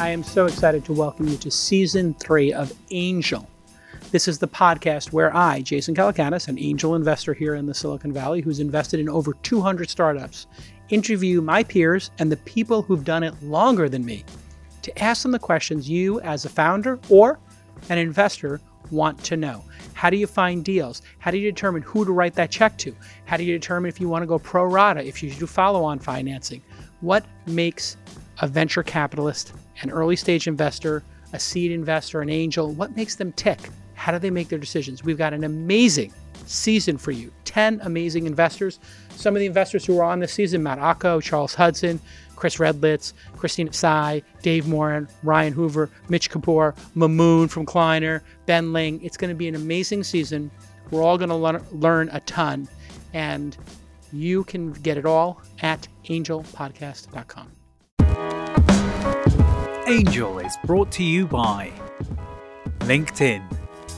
I am so excited to welcome you to season three of Angel. This is the podcast where I, Jason Calacanis, an angel investor here in the Silicon Valley who's invested in over 200 startups, interview my peers and the people who've done it longer than me to ask them the questions you, as a founder or an investor, want to know. How do you find deals? How do you determine who to write that check to? How do you determine if you want to go pro rata, if you should do follow on financing? What makes a venture capitalist, an early stage investor, a seed investor, an angel, what makes them tick? How do they make their decisions? We've got an amazing season for you 10 amazing investors. Some of the investors who are on this season Matt Ocko, Charles Hudson, Chris Redlitz, Christina Tsai, Dave Morin, Ryan Hoover, Mitch Kapor, Mamoon from Kleiner, Ben Ling. It's going to be an amazing season. We're all going to le- learn a ton, and you can get it all at angelpodcast.com. Angel is brought to you by LinkedIn.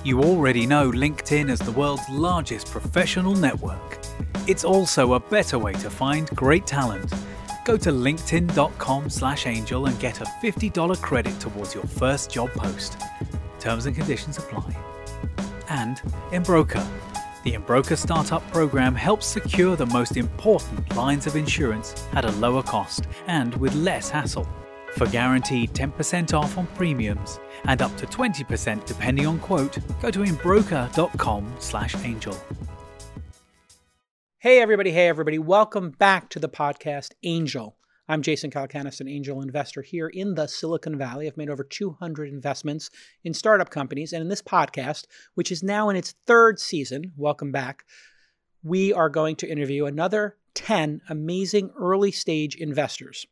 You already know LinkedIn as the world's largest professional network. It's also a better way to find great talent. Go to linkedin.com slash angel and get a $50 credit towards your first job post. Terms and conditions apply. And Embroker. The Embroker Startup Program helps secure the most important lines of insurance at a lower cost and with less hassle. For guaranteed 10% off on premiums and up to 20% depending on quote, go to embroker.com slash angel. Hey, everybody. Hey, everybody. Welcome back to the podcast Angel. I'm Jason Calacanis, an angel investor here in the Silicon Valley. I've made over 200 investments in startup companies. And in this podcast, which is now in its third season, welcome back, we are going to interview another 10 amazing early stage investors.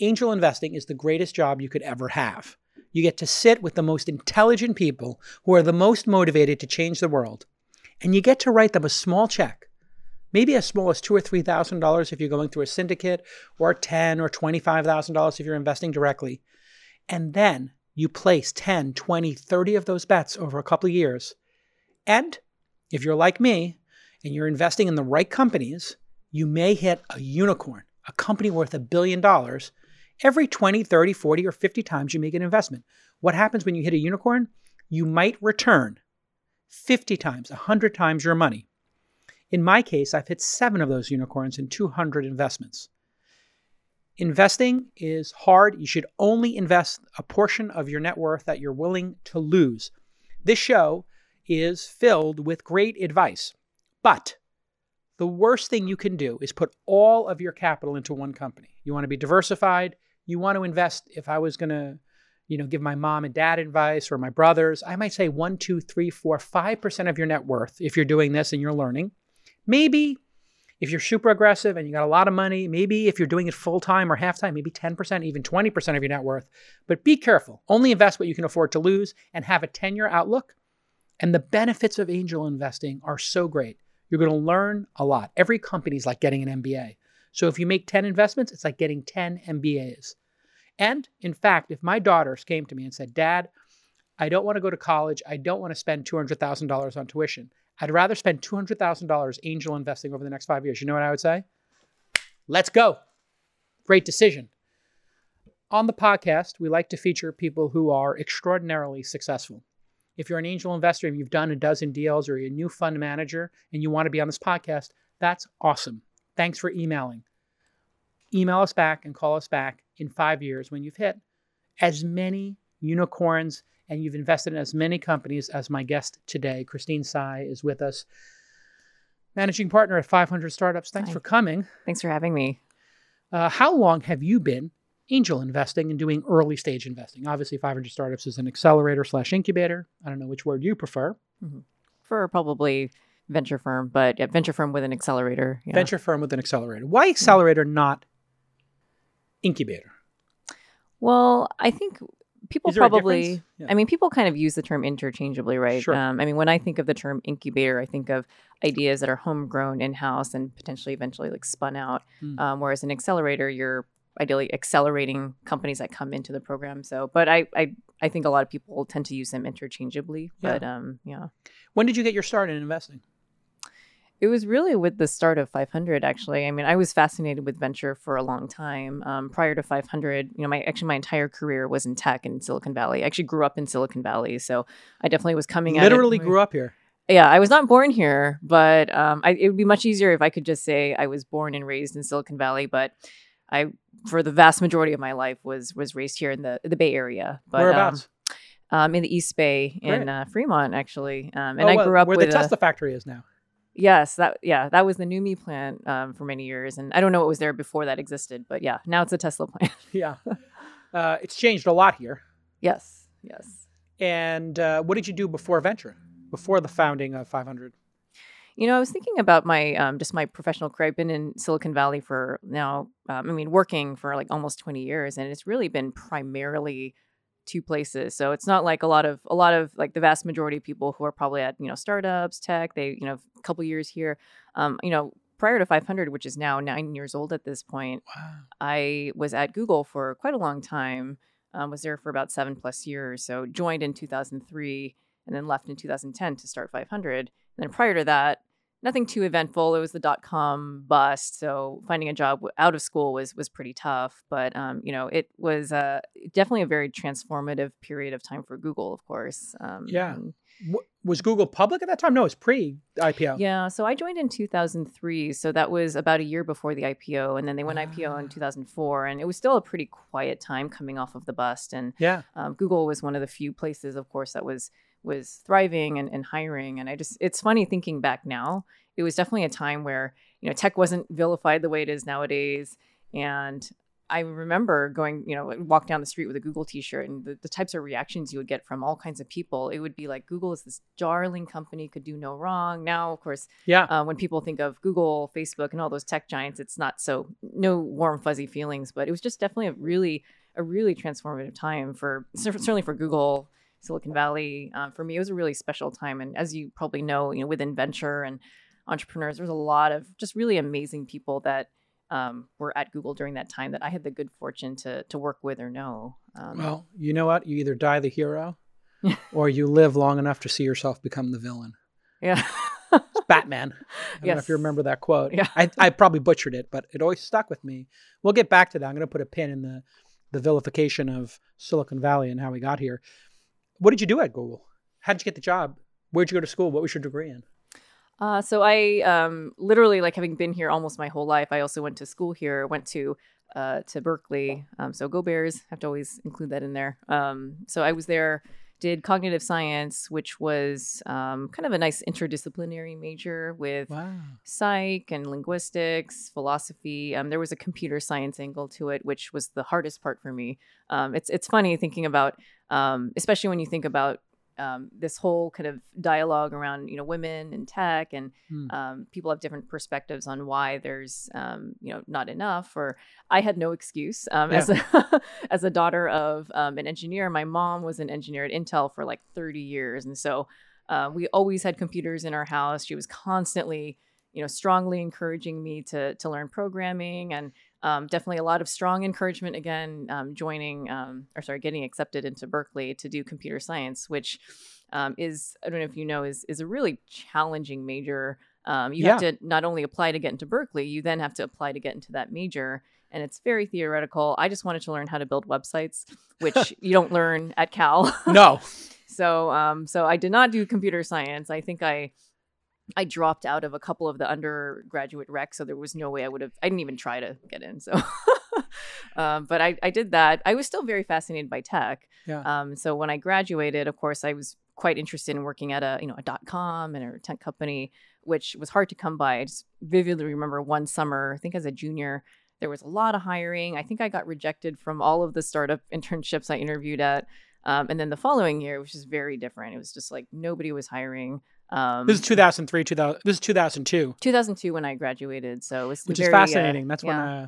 Angel investing is the greatest job you could ever have. You get to sit with the most intelligent people who are the most motivated to change the world, and you get to write them a small check, maybe as small as two or three thousand dollars if you're going through a syndicate, or ten or twenty-five thousand dollars if you're investing directly, and then you place 10, 20, 30 of those bets over a couple of years. And if you're like me and you're investing in the right companies, you may hit a unicorn, a company worth a billion dollars every 20, 30, 40, or 50 times you make an investment. What happens when you hit a unicorn? You might return 50 times, 100 times your money. In my case, I've hit seven of those unicorns in 200 investments. Investing is hard. You should only invest a portion of your net worth that you're willing to lose. This show is filled with great advice, but the worst thing you can do is put all of your capital into one company. You want to be diversified. You want to invest. If I was going to, you know, give my mom and dad advice or my brothers, I might say one, two, three, four, five percent of your net worth if you're doing this and you're learning. Maybe if you're super aggressive and you got a lot of money, maybe if you're doing it full time or half time, maybe 10%, even 20% of your net worth. But be careful. Only invest what you can afford to lose and have a 10 year outlook. And the benefits of angel investing are so great. You're going to learn a lot. Every company is like getting an MBA. So if you make 10 investments, it's like getting 10 MBAs. And in fact, if my daughters came to me and said, Dad, I don't want to go to college. I don't want to spend $200,000 on tuition. I'd rather spend $200,000 angel investing over the next five years. You know what I would say? Let's go. Great decision. On the podcast, we like to feature people who are extraordinarily successful. If you're an angel investor and you've done a dozen deals or you're a new fund manager and you want to be on this podcast, that's awesome. Thanks for emailing. Email us back and call us back in five years when you've hit as many unicorns and you've invested in as many companies as my guest today. Christine Tsai is with us, managing partner at 500 Startups. Thanks Hi. for coming. Thanks for having me. Uh, how long have you been angel investing and doing early stage investing? Obviously, 500 Startups is an accelerator slash incubator. I don't know which word you prefer. For probably venture firm, but yeah, venture firm with an accelerator. yeah. Venture firm with an accelerator. Why accelerator, not incubator? Well, I think people Is there a probably. Yeah. I mean, people kind of use the term interchangeably, right? Sure. Um, I mean, when I think of the term incubator, I think of ideas that are homegrown in house and potentially eventually like spun out. Hmm. Um, whereas an accelerator, you're ideally accelerating companies that come into the program. So, but I, I, I think a lot of people tend to use them interchangeably. Yeah. But um, yeah. When did you get your start in investing? It was really with the start of 500, actually. I mean, I was fascinated with venture for a long time. Um, prior to 500, you know, my actually my entire career was in tech in Silicon Valley. I actually grew up in Silicon Valley, so I definitely was coming Literally grew up here. yeah, I was not born here, but um, I, it would be much easier if I could just say I was born and raised in Silicon Valley. But I, for the vast majority of my life, was was raised here in the the Bay Area. But, Whereabouts? Um, um, in the East Bay Great. in uh, Fremont, actually. Um, and Oh, I grew up where with the a- Tesla factory is now. Yes, that yeah, that was the NUMMI plant um, for many years, and I don't know what was there before that existed, but yeah, now it's a Tesla plant. Yeah. uh, it's changed a lot here. yes, yes. And uh, what did you do before venture? Before the founding of 500? You know, I was thinking about my um, just my professional career. I've been in Silicon Valley for now. Um, I mean, working for like almost twenty years, and it's really been primarily two places. So it's not like a lot of a lot of like the vast majority of people who are probably at you know startups, tech. They you know a couple years here. Um, you know, prior to 500, which is now nine years old at this point, Wow. I was at Google for quite a long time. Um, was there for about seven plus years. So joined in 2003 and then left in 2010 to start 500. And then prior to that, nothing too eventful. It was the dot com bust. So finding a job out of school was was pretty tough. But um, you know, it was uh, definitely a very transformative period of time for Google, of course. Um, Yeah. and- W- was Google public at that time? No, it was pre IPO. yeah, so I joined in 2003, so that was about a year before the IPO, and then they went IPO in Ah. 2004, and it was still a pretty quiet time coming off of the bust. And Yeah. um, Google was one of the few places, of course, that was was thriving and, and hiring. And I just, it's funny thinking back now. It was definitely a time where you know tech wasn't vilified the way it is nowadays, and I remember going, you know, walk down the street with a Google T-shirt, and the, the types of reactions you would get from all kinds of people. It would be like, Google is this darling company, could do no wrong. Now, of course, Yeah. uh, when people think of Google, Facebook, and all those tech giants, it's not so no warm fuzzy feelings, but it was just definitely a really a really transformative time for certainly for Google, Silicon Valley. Um, for me, it was a really special time, and as you probably know, you know within venture and entrepreneurs, there's a lot of just really amazing people that um, were at Google during that time that I had the good fortune to to work with or know. Um, Well, you know what? You either die the hero or you live long enough to see yourself become the villain. yeah, It's Batman. I don't know if you remember that quote. Yeah. I, I probably butchered it, but it always stuck with me. We'll get back to that. I'm going to put a pin in the, the vilification of Silicon Valley and how we got here. What did you do at Google? How did you get the job? Where'd you go to school? What was your degree in? Uh, so I um, literally, like having been here almost my whole life, I also went to school here. Went to uh, to Berkeley. Um, so go Bears! Have to always include that in there. Um, so I was there, did cognitive science, which was um, kind of a nice interdisciplinary major with Wow. psych and linguistics, philosophy. Um, there was a computer science angle to it, which was the hardest part for me. Um, it's it's funny thinking about, um, especially when you think about um, this whole kind of dialogue around you know women and tech and Hmm. um, people have different perspectives on why there's um, you know not enough or i had no excuse. Um, as a as a daughter of um, an engineer my mom was an engineer at intel for like 30 years. And so uh, we always had computers in our house. She was constantly you know strongly encouraging me to to learn programming and um, definitely a lot of strong encouragement again um, joining um, or sorry getting accepted into berkeley to do computer science which um, is i don't know if you know is is a really challenging major um, you have to not only apply to get into berkeley you then have to apply to get into that major and it's very theoretical i just wanted to learn how to build websites which you don't learn at cal No. so um so I did not do computer science. I think I I dropped out of a couple of the undergraduate recs, so there was no way I would have I didn't even try to get in. So um but I I did that. I was still very fascinated by tech. Yeah. Um so when I graduated, of course, I was quite interested in working at a, you know, a dot com and a tech company, which was hard to come by. I just vividly remember one summer, I think as a junior, there was a lot of hiring. I think I got rejected from all of the startup internships I interviewed at. Um, and then the following year, which is very different. It was just like nobody was hiring. Um, This is 2003, 2000. This is 2002, 2002 when I graduated, so it was which very, is uh, fascinating. That's when yeah. uh,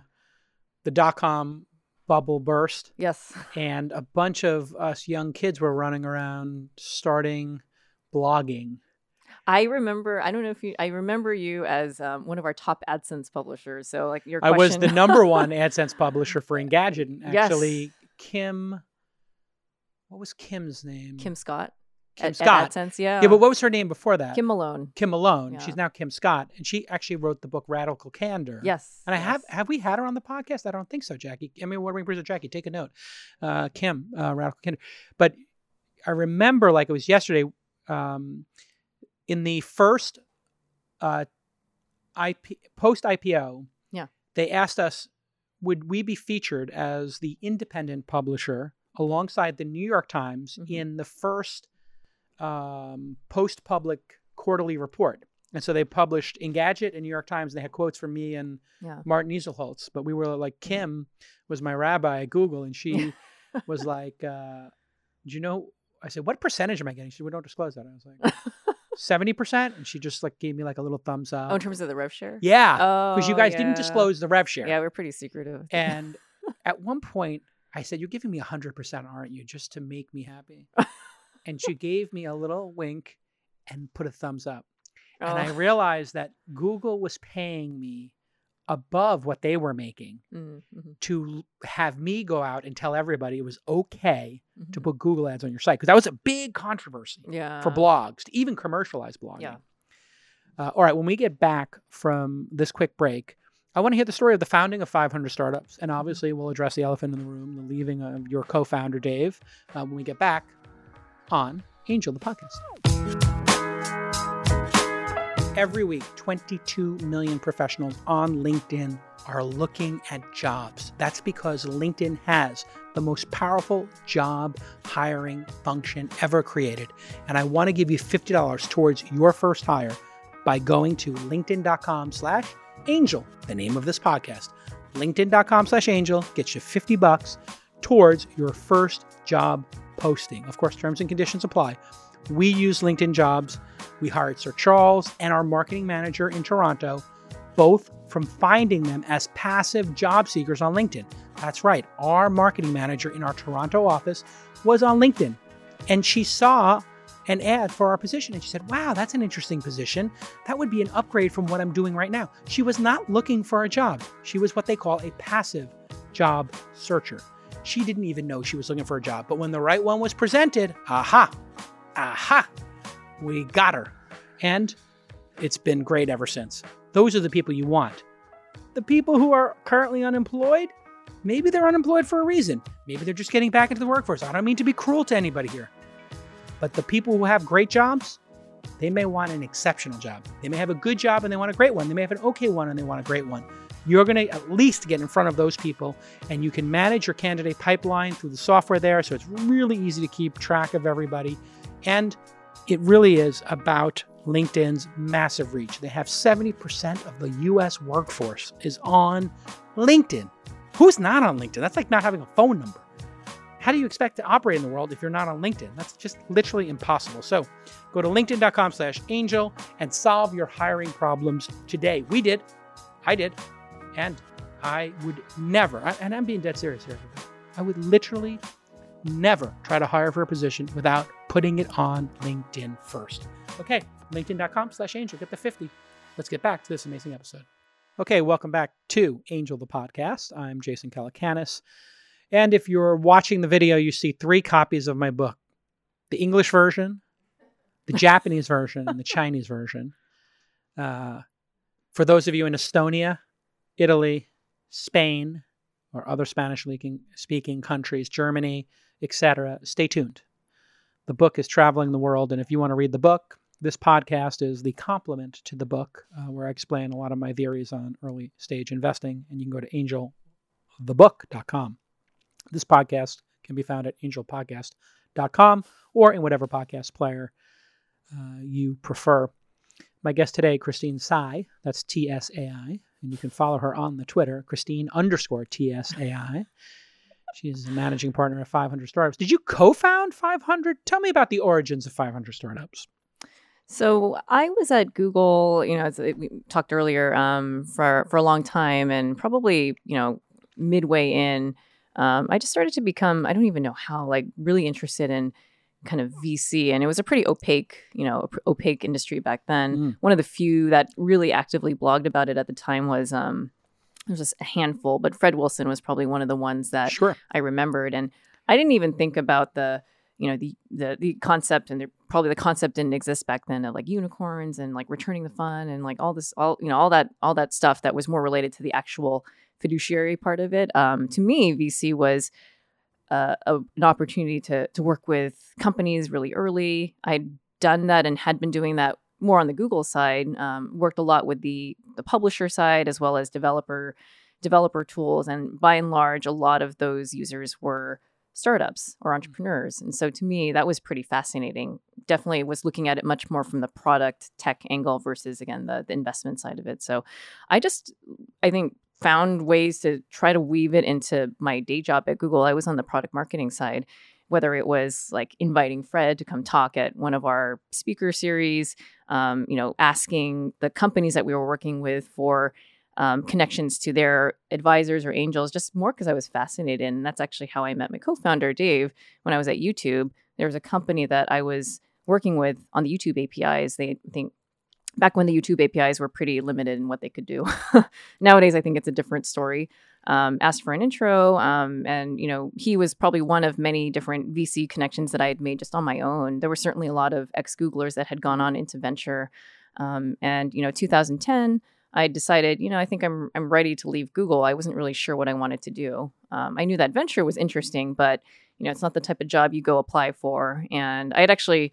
the dot com bubble burst. yes, and a bunch of us young kids were running around starting blogging. I remember. I don't know if you. I remember you as um, one of our top AdSense publishers. So like your I was the number one AdSense publisher for Engadget. and Yes. Actually, Kim, what was Kim's name? Kim Scott. Kim At, at Scott. AdSense, yeah. yeah, but what was her name before that? Kim Malone. Kim Malone. Yeah. She's now Kim Scott, and she actually wrote the book Radical Candor. Yes. And I have yes. have we had her on the podcast? I don't think so, Jackie. I mean, what producer Jackie, take a note. Uh, Kim, uh, Radical Candor. But I remember like it was yesterday. Um, in the first uh, IP post IPO, Yeah. they asked us, would we be featured as the independent publisher alongside the New York Times Mhm. in the first um, post public quarterly report? And so they published Engadget and New York Times, and they had quotes from me and Yeah. Martin Nisenholtz. But we were like, Kim was my rabbi at Google, and she was like, uh, "Do you know?" I said, "What percentage am I getting?" She said, "We don't disclose that." I was like, 70 percent," and she just like gave me like a little thumbs up. Oh, in terms of the rev share? yeah, Oh, because you guys didn't disclose the rev share. Yeah, we're pretty secretive. And at one point, I said, "You're giving me 100 percent, aren't you? Just to make me happy." And she gave me a little wink and put a thumbs up. And I Oh. realized that Google was paying me above what they were making Mm, mhm, to have me go out and tell everybody it was okay to mhm. put Google ads on your site because that was a big controversy yeah. for blogs to even commercialize blogging. Yeah. Uh, all right, when we get back from this quick break, I want to hear the story of the founding of 500 startups, and obviously we'll address the elephant in the room, the leaving of your co-founder Dave, uh, when we get back on Angel the podcast. Every week, 22 million professionals on LinkedIn are looking at jobs. That's because LinkedIn has the most powerful job hiring function ever created. And I want to give you $50 towards your first hire by going to linkedin.com slash angel, the name of this podcast. LinkedIn.com slash angel gets you 50 bucks towards your first job posting. Of course, terms and conditions apply. We use LinkedIn jobs. We hired Sir Charles and our marketing manager in Toronto, both from finding them as passive job seekers on LinkedIn. That's right. Our marketing manager in our Toronto office was on LinkedIn and she saw an ad for our position and she said, Wow, that's an interesting position. That would be an upgrade from what I'm doing right now. She was not looking for a job, she was what they call a passive job searcher. She didn't even know she was looking for a job, but when the right one was presented, aha, aha, we got her. And it's been great ever since. Those are the people you want. The people who are currently unemployed, maybe they're unemployed for a reason. Maybe they're just getting back into the workforce. I don't mean to be cruel to anybody here. But the people who have great jobs, they may want an exceptional job. They may have a good job and they want a great one. They may have an okay one and they want a great one. You're going to at least get in front of those people and you can manage your candidate pipeline through the software there. So it's really easy to keep track of everybody. And it really is about LinkedIn's massive reach. They have 70% of the US workforce is on LinkedIn. Who's not on LinkedIn? That's like not having a phone number. How do you expect to operate in the world if you're not on LinkedIn? That's just literally impossible. So go to linkedin.com slash angel and solve your hiring problems today. We did. I did. And I would never, and I'm being dead serious here. I would literally never try to hire for a position without putting it on LinkedIn first. Okay, linkedin.com slash angel. Get the 50. Let's get back to this amazing episode. Okay, welcome back to Angel the Podcast. I'm Jason Calacanis. And if you're watching the video, you see three copies of my book the English version, the Japanese version, and the Chinese version. Uh, for those of you in Estonia, Italy, Spain, or other Spanish speaking countries, Germany, etc., stay tuned. The book is traveling the world, and if you want to read the book, this podcast is the complement to the book, uh, where I explain a lot of my theories on early stage investing, and you can go to angelthebook.com. This podcast can be found at angelpodcast.com or in whatever podcast player uh, you prefer. My guest today, Christine Tsai, that's T S A I, and you can follow her on the Twitter, Christine underscore T S A I. She's a managing partner of 500 Startups. Did you co found 500? Tell me about the origins of 500 Startups. So I was at Google, you know, as we talked earlier, um, for for a long time, and probably, you know, midway in, um, I just started to become, I don't even know how, like really interested in kind of VC, and it was a pretty opaque, you know, opaque industry back then. Mm. One of the few that really actively blogged about it at the time was. Um, there was just a handful, but Fred Wilson was probably one of the ones that Sure. I remembered. And I didn't even think about the, you know the the the concept and probably the concept didn't exist back then of like unicorns and like returning the fun and like all this all you know all that all that stuff that was more related to the actual fiduciary part of it. Um, to me, VC was uh, a, an opportunity to to work with companies really early. I'd done that and had been doing that more on the Google side. Um, worked a lot with the the publisher side as well as developer developer tools, and by and large, a lot of those users were startups or entrepreneurs. And so to me, that was pretty fascinating. Definitely was looking at it much more from the product tech angle versus again the, the investment side of it. So I just I think found ways to try to weave it into my day job at Google. I was on the product marketing side, whether it was like inviting Fred to come talk at one of our speaker series, um, you know, asking the companies that we were working with for um, connections to their advisors or angels, just more because I was fascinated. And that's actually how I met my co founder, Dave, when I was at YouTube. There was a company that I was working with on the YouTube APIs. They think back when the YouTube APIs were pretty limited in what they could do. Nowadays, I think it's a different story. Um, asked for an intro, um, and you know he was probably one of many different VC connections that I had made just on my own. There were certainly a lot of ex Googlers that had gone on into venture, um, and you know 2010. I decided, you know, I think I'm I'm ready to leave Google. I wasn't really sure what I wanted to do. Um, I knew that venture was interesting, but you know, it's not the type of job you go apply for. And I had actually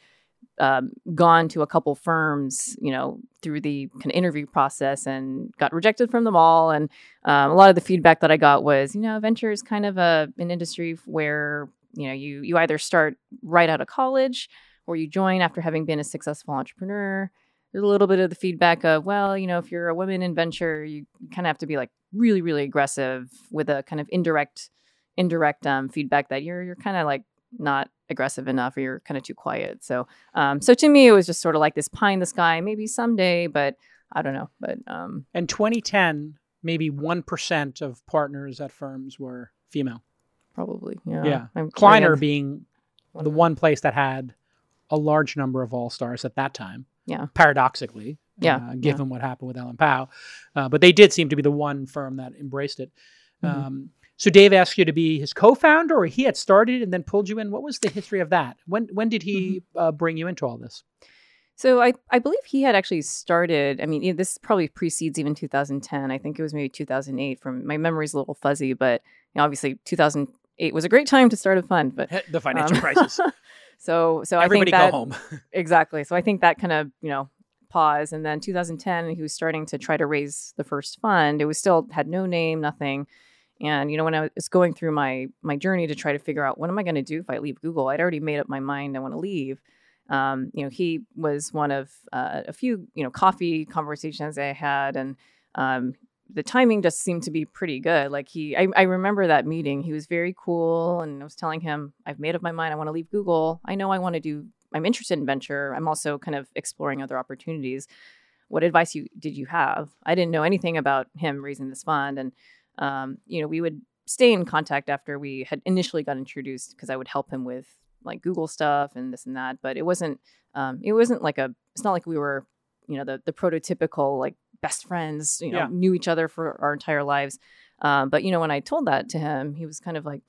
um, gone to a couple firms, you know, through the kind of interview process and got rejected from them all. And um, a lot of the feedback that I got was, you know, venture is kind of a an industry where you know you you either start right out of college or you join after having been a successful entrepreneur. There's a little bit of the feedback of, well, you know, if you're a woman in venture, you kind of have to be like really, really aggressive with a kind of indirect, indirect um, feedback that you're you're kind of like not aggressive enough or you're kind of too quiet. So, um, so to me, it was just sort of like this pie in the sky, maybe someday, but I don't know. But um, and 2010, maybe one percent of partners at firms were female. Probably, yeah. Yeah, I'm, Kleiner being one the one place that had a large number of all stars at that time. Yeah, paradoxically. Yeah, uh, given yeah. what happened with Ellen Pao, uh, but they did seem to be the one firm that embraced it. Mm-hmm. Um, so Dave asked you to be his co-founder, or he had started and then pulled you in. What was the history of that? When when did he mm-hmm. uh, bring you into all this? So I, I believe he had actually started. I mean, this probably precedes even 2010. I think it was maybe 2008. From my memory's a little fuzzy, but you know, obviously 2008 was a great time to start a fund. But the financial um, crisis. so so everybody I think that, go home. exactly. So I think that kind of you know pause, and then 2010 he was starting to try to raise the first fund. It was still had no name, nothing. And you know, when I was going through my my journey to try to figure out what am I going to do if I leave Google, I'd already made up my mind I want to leave. Um, you know, he was one of uh, a few you know coffee conversations I had, and um, the timing just seemed to be pretty good. Like he, I, I remember that meeting. He was very cool, and I was telling him I've made up my mind. I want to leave Google. I know I want to do. I'm interested in venture. I'm also kind of exploring other opportunities. What advice you did you have? I didn't know anything about him raising this fund, and um, you know, we would stay in contact after we had initially got introduced because I would help him with like Google stuff and this and that. But it wasn't, um, it wasn't like a, it's not like we were, you know, the the prototypical like best friends, you know, yeah. knew each other for our entire lives. Um, but you know, when I told that to him, he was kind of like,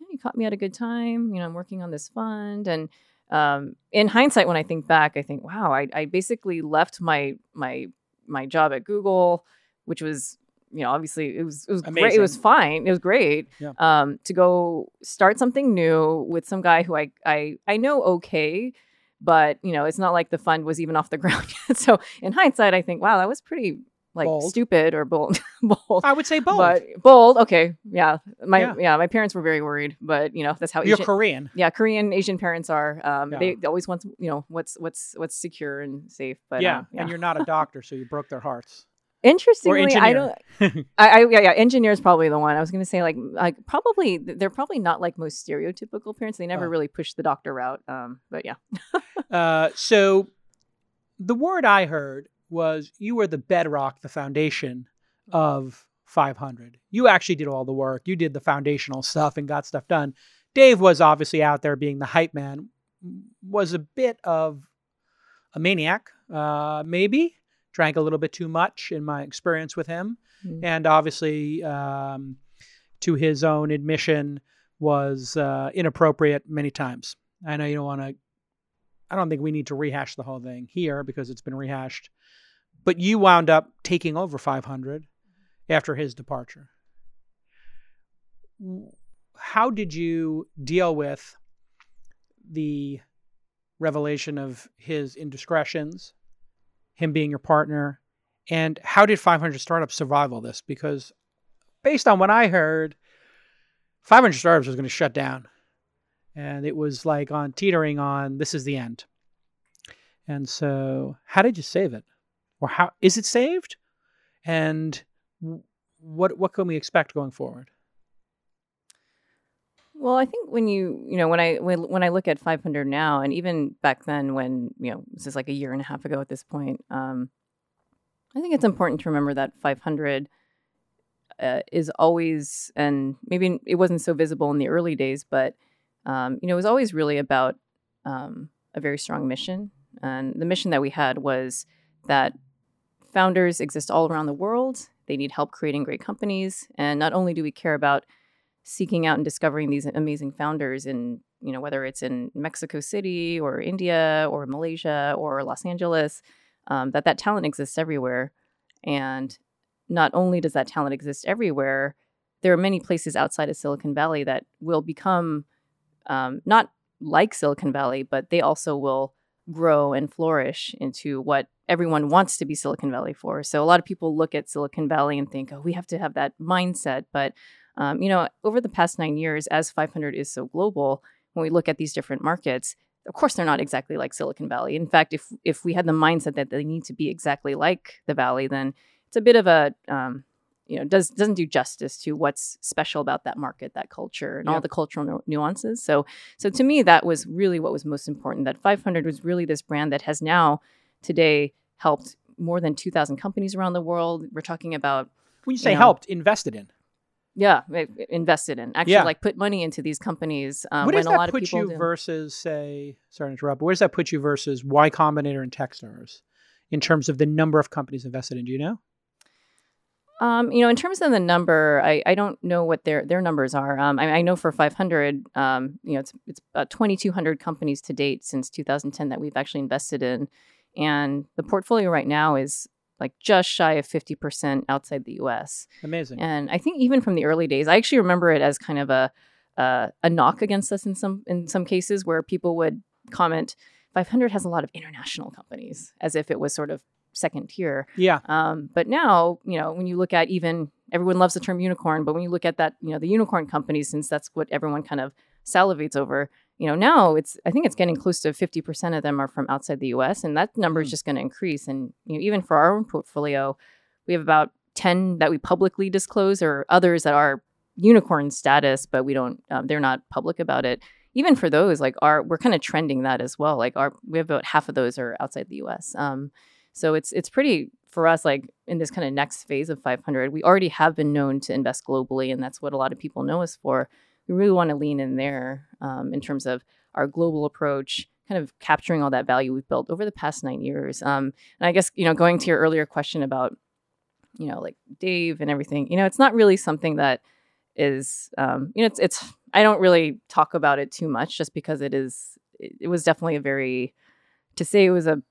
yeah, "You caught me at a good time. You know, I'm working on this fund." And um, in hindsight, when I think back, I think, "Wow, I, I basically left my my my job at Google, which was you know, obviously it was it was Amazing. great. It was fine. It was great. Yeah. Um, to go start something new with some guy who I I I know okay, but you know, it's not like the fund was even off the ground yet. so in hindsight, I think, wow, that was pretty like bold. stupid or bold. bold. I would say bold. But bold. Okay. Yeah. My yeah. yeah. my parents were very worried, but you know that's how you're Korean. Yeah, Korean Asian parents are. Um, Yeah. they, they always want you know what's what's what's secure and safe. But yeah. um, yeah. and you're not a doctor, so you broke their hearts. Interestingly, I don't. I, I yeah, yeah, engineer is probably the one. I was going to say like like probably they're probably not like most stereotypical parents. They never Oh. really push the doctor route. Um, but yeah, Uh, so the word I heard was you were the bedrock, the foundation of 500. You actually did all the work. You did the foundational stuff and got stuff done. Dave was obviously out there being the hype man, was a bit of a maniac, uh, maybe. Drank a little bit too much in my experience with him. Mm. And obviously, um, to his own admission, was uh, inappropriate many times. I know you don't want to. I don't think we need to rehash the whole thing here because it's been rehashed. But you wound up taking over 500 after his departure. How did you deal with the revelation of his indiscretions, him being your partner, and how did 500 Startups survive all this? Because based on what I heard, 500 Startups was going to shut down. And it was like on teetering on this is the end. And so, how did you save it? Or how is it saved? And what what can we expect going forward? Well, I think when you you know when I when, when I look at 500 now, and even back then when you know this is like a year and a half ago at this point, um, I think it's important to remember that 500 uh, is always, and maybe it wasn't so visible in the early days, but um, you know, it was always really about um, a very strong mission. And the mission that we had was that founders exist all around the world. They need help creating great companies, and not only do we care about seeking out and discovering these amazing founders in you know whether it's in Mexico City or India or Malaysia or Los Angeles um, that that talent exists everywhere. And not only does that talent exist everywhere, there are many places outside of Silicon Valley that will become um, not like Silicon Valley, but they also will grow and flourish into what everyone wants to be Silicon Valley for. So a lot of people look at Silicon Valley and think, oh, we have to have that mindset. But, um, you know, over the past nine years, as 500 is so global, when we look at these different markets, of course they're not exactly like Silicon Valley. In fact, if if we had the mindset that they need to be exactly like the Valley, then it's a bit of a um, you know does doesn't do justice to what's special about that market, that culture, and all the cultural nu- nuances. So so to me, that was really what was most important. That 500 was really this brand that has now today helped more than 2,000 companies around the world. We're talking about when you say you know, helped, invested in. Yeah, invested in actually Yeah. like put money into these companies. Um, Where when does a that lot of put you do. versus, say, sorry to interrupt, but where does that put you versus Y Combinator and Techstars in terms of the number of companies invested in? Do you know? Um, you know, in terms of the number, I, I don't know what their their numbers are. Um, I, I know for 500, um, you know, it's it's about 2,200 companies to date since 2010 that we've actually invested in, and the portfolio right now is like just shy of 50% outside the U.S. Amazing. And I think even from the early days, I actually remember it as kind of a uh, a knock against us in some in some cases where people would comment, 500 has a lot of international companies, as if it was sort of second tier. yeah. Um, but now, you know, when you look at even everyone loves the term unicorn, but when you look at that, you know, the unicorn companies, since that's what everyone kind of salivates over, you know, now it's I think it's getting close to fifty percent of them are from outside the U.S. and that number is Mm. just going to increase. And you know, even for our own portfolio, we have about ten that we publicly disclose, or others that are unicorn status, but we don't, um, they're not public about it. Even for those, like our, we're kind of trending that as well. Like our, we have about half of those are outside the U.S. Um, so it's it's pretty for us like in this kind of next phase of 500. We already have been known to invest globally, and that's what a lot of people know us for. We really want to lean in there um, in terms of our global approach, kind of capturing all that value we've built over the past nine years. Um, and I guess you know going to your earlier question about you know like Dave and everything, you know it's not really something that is um, you know it's it's I don't really talk about it too much just because it is it, it was definitely a very to say it was a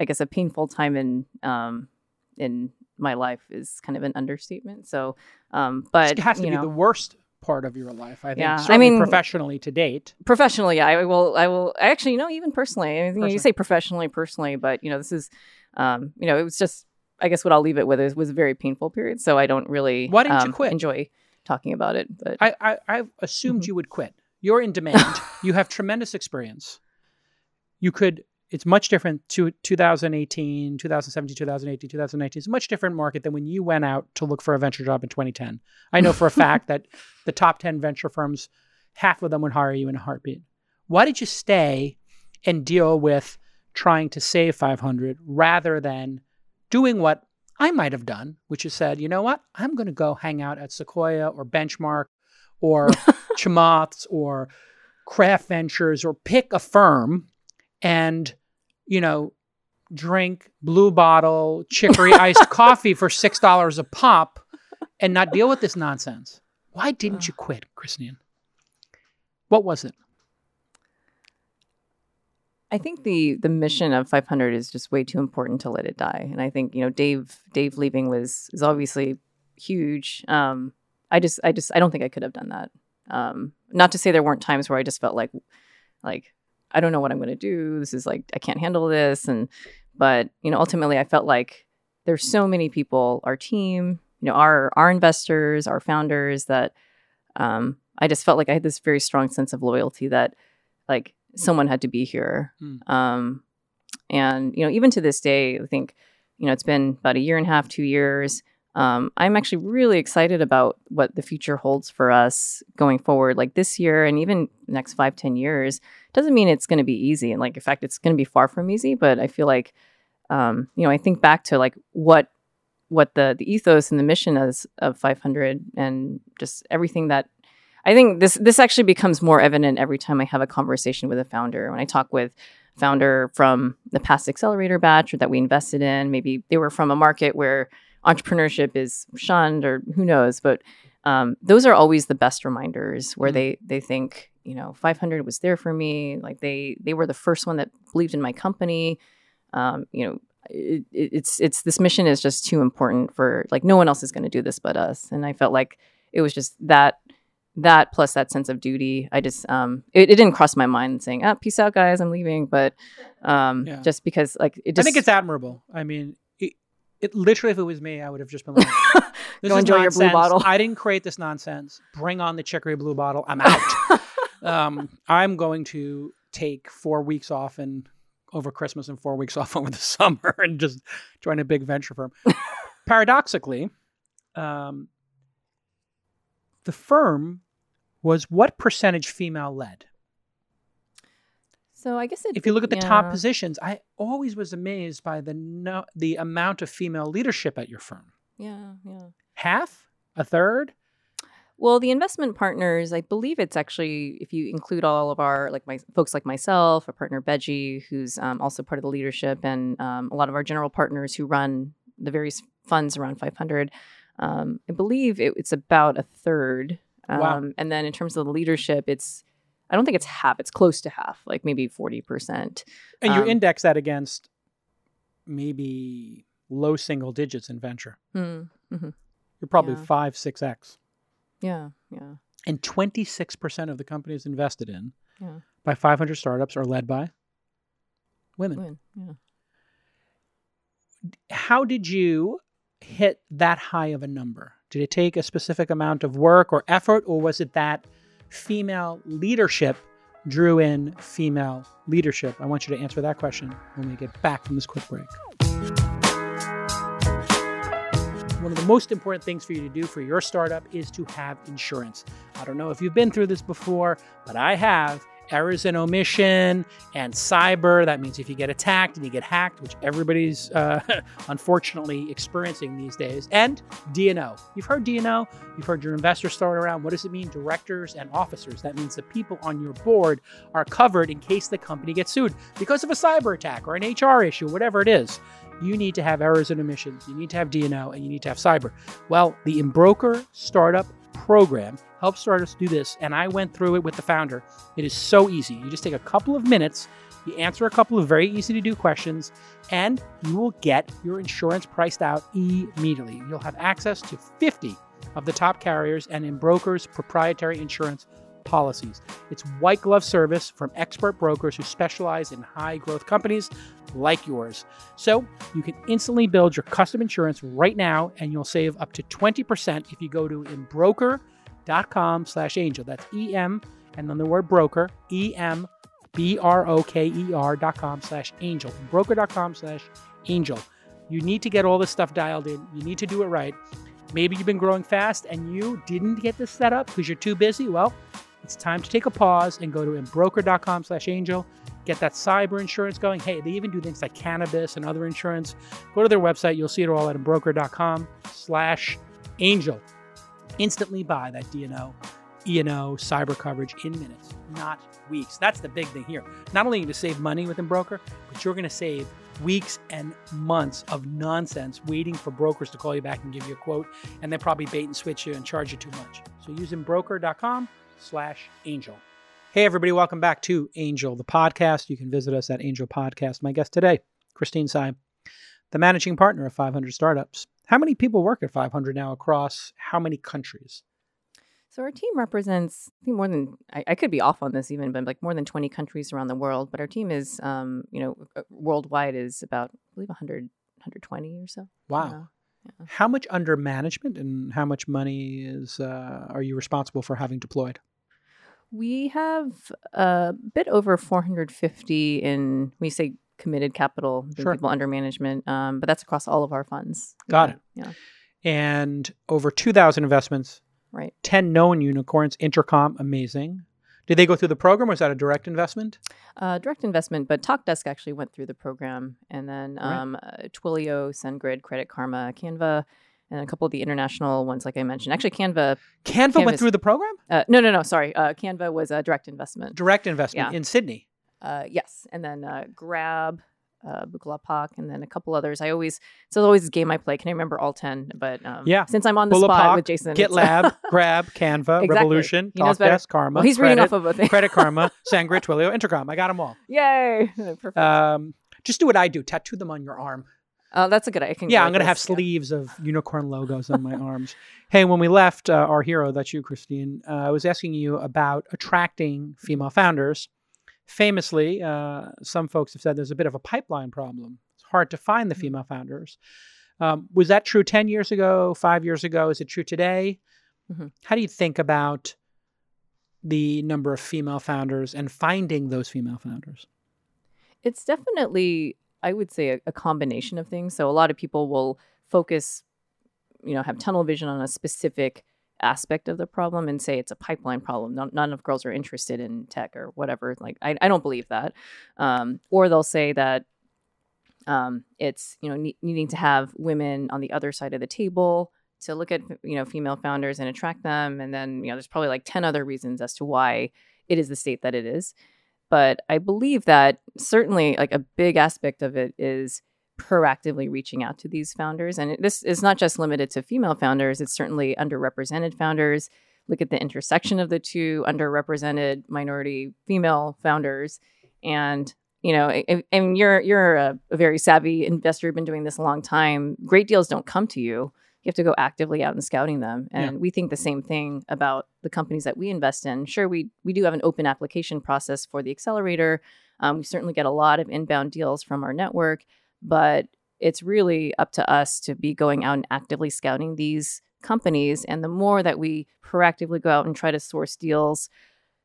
I guess a painful time in um in my life is kind of an understatement. So um but it has to you be the worst part of your life, I think. Yeah, I mean- professionally to date. professionally I will I will actually you know even personally I mean, you say professionally personally but you know this is um you know it was just I guess what I'll leave it with is was a very painful period so I don't really Why didn't you um, quit? enjoy talking about it but I, I, I assumed Mhm. you would quit. You're in demand. you have tremendous experience. You could, it's much different to 2018, 2017, 2018, 2019. It's a much different market than when you went out to look for a venture job in 2010. I know for a fact that the top 10 venture firms, half of them would hire you in a heartbeat. Why did you stay and deal with trying to save 500 rather than doing what I might have done, which is said, you know what? I'm going to go hang out at Sequoia or Benchmark or Chamath's or Craft Ventures or pick a firm and, you know, drink blue bottle chicory iced coffee for $6 a pop and not deal with this nonsense. Why didn't you quit, Christine? What was it? I think the the mission of 500 is just way too important to let it die. And I think you know Dave Dave leaving was is obviously huge. Um, I just I just I don't think I could have done that. Um, not to say there weren't times where I just felt like like I don't know what I'm going to do. This is like I can't handle this. And but you know ultimately I felt like there's so many people, our team, you know, our our investors, our founders that um, I just felt like I had this very strong sense of loyalty that like someone had to be here. Mm. Um, and you know, even to this day, I think you know it's been about a year and a half, two years. Um, I'm actually really excited about what the future holds for us going forward. Like this year, and even next five, ten years, doesn't mean it's going to be easy. And like, in fact, it's going to be far from easy. But I feel like, um, you know, I think back to like what what the the ethos and the mission is of 500, and just everything that I think this this actually becomes more evident every time I have a conversation with a founder. When I talk with founder from the past accelerator batch or that we invested in, maybe they were from a market where entrepreneurship is shunned or who knows, but um, those are always the best reminders where mm-hmm. they they think you know 500 was there for me like they they were the first one that believed in my company. Um, you know it, it's it's this mission is just too important for like no one else is going to do this but us. And i felt like it was just that that plus that sense of duty. I just um it, it didn't cross my mind saying ah peace out guys i'm leaving. But um yeah. just because like it just i think it's admirable. I mean it, it literally if it was me i would have just been like this Go enjoy nonsense. your blue bottle. I didn't create this nonsense. Bring on the chicory blue bottle. I'm out. Um i'm going to take four weeks off and over christmas and four weeks off over the summer and just join a big venture firm. Paradoxically um the firm was what percentage female led? So I guess it, if you look at the yeah. top positions, I always was amazed by the no, the amount of female leadership at your firm. Yeah, yeah. Half, a third. Well, the investment partners, I believe it's actually if you include all of our like my folks like myself, a partner Bedy, who's um, also part of the leadership, and um, a lot of our general partners who run the various funds around 500. Um, I believe it, it's about a third. Um, wow. And then in terms of the leadership, it's I don't think it's half. It's close to half, like maybe forty percent. And you um, index that against maybe low single digits in venture. Mm, mm-hmm. You're probably yeah. five, six x. Yeah, yeah. And twenty six percent of the companies invested in yeah. by 500 startups are led by women. women yeah. How did you hit that high of a number? Did it take a specific amount of work or effort, or was it that female leadership drew in female leadership? I want you to answer that question when we get back from this quick break. One of the most important things for you to do for your startup is to have insurance. I don't know if you've been through this before, but I have errors and omission and cyber. That means if you get attacked and you get hacked, which everybody's uh, unfortunately experiencing these days, and D&O. You've heard D&O, you've heard your investors throw it around. What does it mean? Directors and officers. That means the people on your board are covered in case the company gets sued because of a cyber attack or an HR issue, whatever it is. You need to have errors and omissions. You need to have D&O and you need to have cyber. Well, the Embroker Startup program helps startups do this. And I went through it with the founder. It is so easy. You just take a couple of minutes, you answer a couple of very easy to do questions, and you will get your insurance priced out immediately. You'll have access to 50 of the top carriers and brokers' proprietary insurance policies. It's white glove service from expert brokers who specialize in high growth companies like yours. So you can instantly build your custom insurance right now, and you'll save up to 20% if you go to embroker.com slash angel. That's E M and then the word broker, E M B R O K E R dot com slash angel. Broker.com slash angel. You need to get all this stuff dialed in. You need to do it right. Maybe you've been growing fast and you didn't get this set up because you're too busy. Well, it's time to take a pause and go to broker.com slash angel. Get that cyber insurance going. Hey, they even do things like cannabis and other insurance. Go to their website. You'll see it all at broker.com slash angel instantly buy that D&O, E&O cyber coverage in minutes, not weeks. That's the big thing here. Not only are you going to save money with Embroker, but you're going to save weeks and months of nonsense waiting for brokers to call you back and give you a quote, and they probably bait and switch you and charge you too much. So use Embroker.com slash angel. Hey, everybody, welcome back to Angel, the podcast. You can visit us at Angel Podcast. My guest today, Christine Tsai, the managing partner of 500 Startups. How many people work at 500 now across how many countries? So our team represents, I think more than I, I, could be off on this even, but like more than 20 countries around the world. But our team is, um, you know, uh, worldwide is about, I believe, 100, 120 or so. Wow. Yeah. How much under management and how much money is uh, are you responsible for having deployed? We have a bit over 450 in, we say committed capital, sure. people under management, um, but that's across all of our funds. Got yeah. it. Yeah. And over 2,000 investments. Right. 10 known unicorns, Intercom, amazing. Did they go through the program or was that a direct investment? Uh, direct investment, but TalkDesk actually went through the program. And then um, right. uh, Twilio, SendGrid, Credit Karma, Canva, and a couple of the international ones, like I mentioned. Actually, Canva. Canva Canva's, went through the program? Uh, no, no, no. Sorry, uh, Canva was a direct investment. Direct investment yeah. in Sydney. Uh, yes, and then uh, Grab, uh, Bukalapak, and then a couple others. I always it's always a game I play. Can I remember all ten? But um, yeah, since I'm on the spot with Jason, GitLab, Grab, Canva, exactly. Revolution, TalkDesk, Karma. Well, he's credit, reading off of both. Credit Karma, SendGrid, Twilio, Intercom. I got them all. Yay! Perfect. Um, just do what I do. Tattoo them on your arm. Oh, that's a good idea. Yeah, I'm going to have sleeves yeah. of unicorn logos on my arms. Hey, when we left uh, our hero, that's you, Christine, uh, I was asking you about attracting female founders. Famously, uh, some folks have said there's a bit of a pipeline problem. It's hard to find the mm-hmm. female founders. Um, was that true 10 years ago, five years ago? Is it true today? Mm-hmm. How do you think about the number of female founders and finding those female founders? It's definitely I would say a, a combination of things. So a lot of people will focus, you know, have tunnel vision on a specific aspect of the problem and say it's a pipeline problem. None, none of girls are interested in tech or whatever. Like I, I don't believe that. Um, or they'll say that um, it's you know ne- needing to have women on the other side of the table to look at you know female founders and attract them. And then you know there's probably like ten other reasons as to why it is the state that it is. But I believe that certainly like a big aspect of it is proactively reaching out to these founders. And this is not just limited to female founders, it's certainly underrepresented founders. Look at the intersection of the two underrepresented minority female founders. And you know, and you're you're a, a very savvy investor, you've been doing this a long time. Great deals don't come to you you have to go actively out and scouting them. And yeah. we think the same thing about the companies that we invest in. Sure, we we do have an open application process for the accelerator. Um, we certainly get a lot of inbound deals from our network, but it's really up to us to be going out and actively scouting these companies. And the more that we proactively go out and try to source deals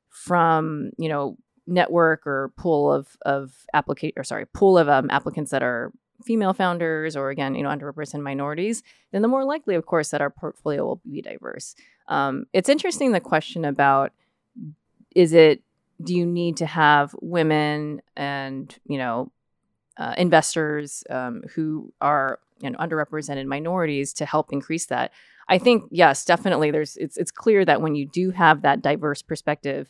from, you know, network or pool of of applicate or sorry pool of um, applicants that are female founders or again you know underrepresented minorities then the more likely of course that our portfolio will be diverse. Um, it's interesting the question about is it do you need to have women and you know uh, investors um, who are you know underrepresented minorities to help increase that? I think yes definitely there's it's, it's clear that when you do have that diverse perspective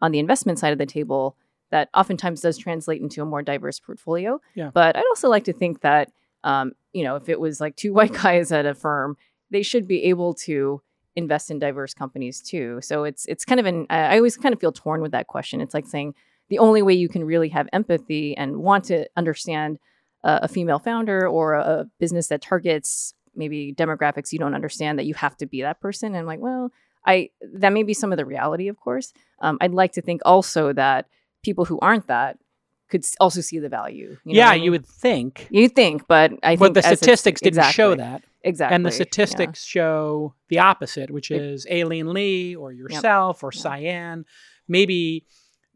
on the investment side of the table that oftentimes does translate into a more diverse portfolio. Yeah. But I'd also like to think that, um, you know, if it was like two white guys at a firm, they should be able to invest in diverse companies too. So it's it's kind of an I always kind of feel torn with that question. It's like saying the only way you can really have empathy and want to understand uh, a female founder or a, a business that targets maybe demographics you don't understand that you have to be that person. And I'm like, well, I that may be some of the reality, of course. Um, I'd like to think also that people who aren't that could also see the value. You know yeah, I mean? you would think. You think, but I think. But the statistics didn't exactly, show that. Exactly. And the statistics yeah. show the opposite, which is Aileen Lee or yourself yep. or yep. Cyan. Maybe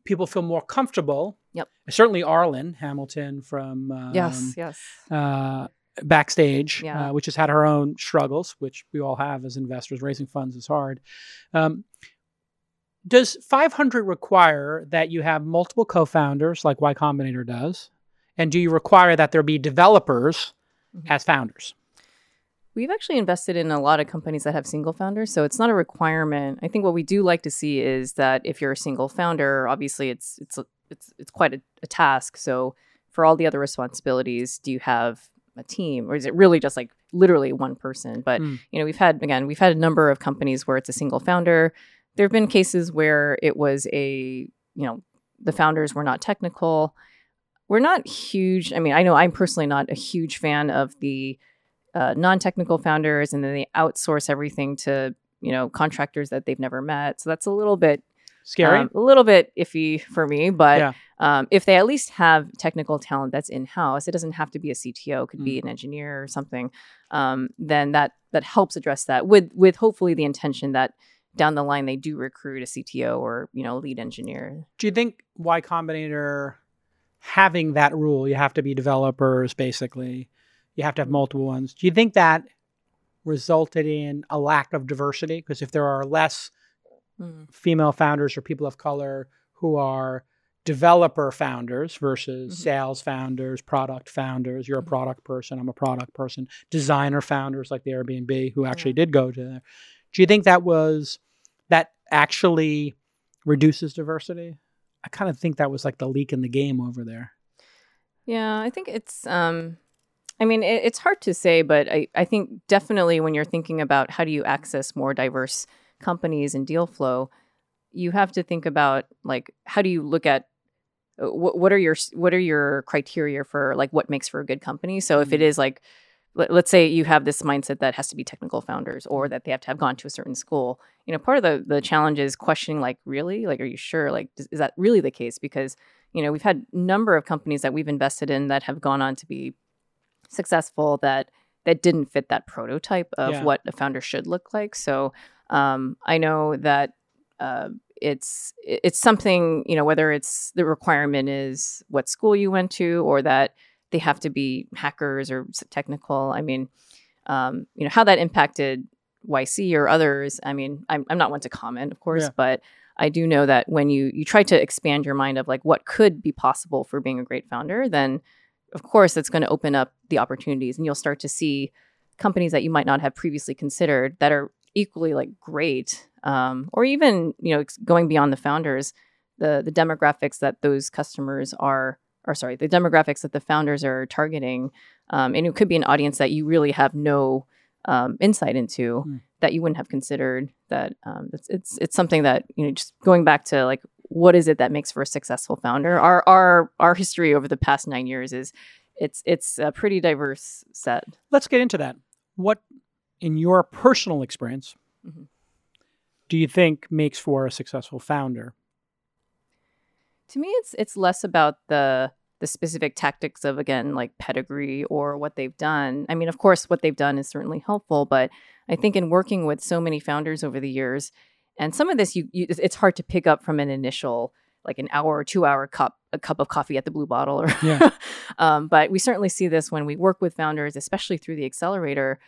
people feel more comfortable. Yep. Certainly Arlan Hamilton from. Um, yes, yes. Uh, backstage, yeah. uh, which has had her own struggles, which we all have as investors. Raising funds is hard. Um, does 500 require that you have multiple co-founders like Y Combinator does? And do you require that there be developers mm-hmm. as founders? We've actually invested in a lot of companies that have single founders, so it's not a requirement. I think what we do like to see is that if you're a single founder, obviously it's it's it's it's quite a, a task. So for all the other responsibilities, do you have a team or is it really just like literally one person? But mm. you know, we've had again, we've had a number of companies where it's a single founder there have been cases where it was a you know, the founders were not technical. We're not huge. I mean, I know I'm personally not a huge fan of the uh, non-technical founders, and then they outsource everything to you know contractors that they've never met. So that's a little bit Scary. um, a little bit iffy for me. But Yeah. um, if they at least have technical talent that's in house, it doesn't have to be a CTO. It could be Mm. an engineer or something. Um, then that that helps address that with with hopefully the intention that down the line they do recruit a CTO or you know lead engineer. Do you think Y Combinator having that rule, you have to be developers basically, you have to have multiple ones. Do you think that resulted in a lack of diversity? Because if there are less female founders or people of color who are developer founders versus Mhm. sales founders, product founders, you're a Mhm. product person, I'm a product person, designer founders like the Airbnb who actually Yeah. did go to there. Do you think that was that actually reduces diversity? I kind of think that was like the leak in the game over there. Yeah, I think it's. Um, I mean, it, it's hard to say, but I, I think definitely when you're thinking about how do you access more diverse companies and deal flow, you have to think about like how do you look at uh, what what are your what are your criteria for like what makes for a good company? So if it is like let, let's say you have this mindset that has to be technical founders or that they have to have gone to a certain school you know part of the the challenge is questioning like really? Like are you sure? Like is, is that really the case? Because you know we've had number of companies that we've invested in that have gone on to be successful that that didn't fit that prototype of Yeah. what a founder should look like. So um, i know that uh, it's it's something you know whether it's the requirement is what school you went to or that they have to be hackers or technical i mean um, you know how that impacted yc or others i mean i'm, I'm not one to comment of course Yeah. but i do know that when you you try to expand your mind of like what could be possible for being a great founder then of course it's going to open up the opportunities and you'll start to see companies that you might not have previously considered that are equally like great um, or even you know going beyond the founders the the demographics that those customers are or sorry the demographics that the founders are targeting um, and it could be an audience that you really have no um, insight into Hmm. that you wouldn't have considered that um, it's, it's it's something that you know just going back to like what is it that makes for a successful founder our our our history over the past nine years is it's it's a pretty diverse set Let's get into that. What, in your personal experience, Mhm. do you think makes for a successful founder? To me it's it's less about the the specific tactics of again like pedigree or what they've done. I mean of course what they've done is certainly helpful but i think in working with so many founders over the years and some of this you, you it's hard to pick up from an initial like an hour or two hour cup a cup of coffee at the blue bottle or Yeah. um, but we certainly see this when we work with founders especially through the accelerator.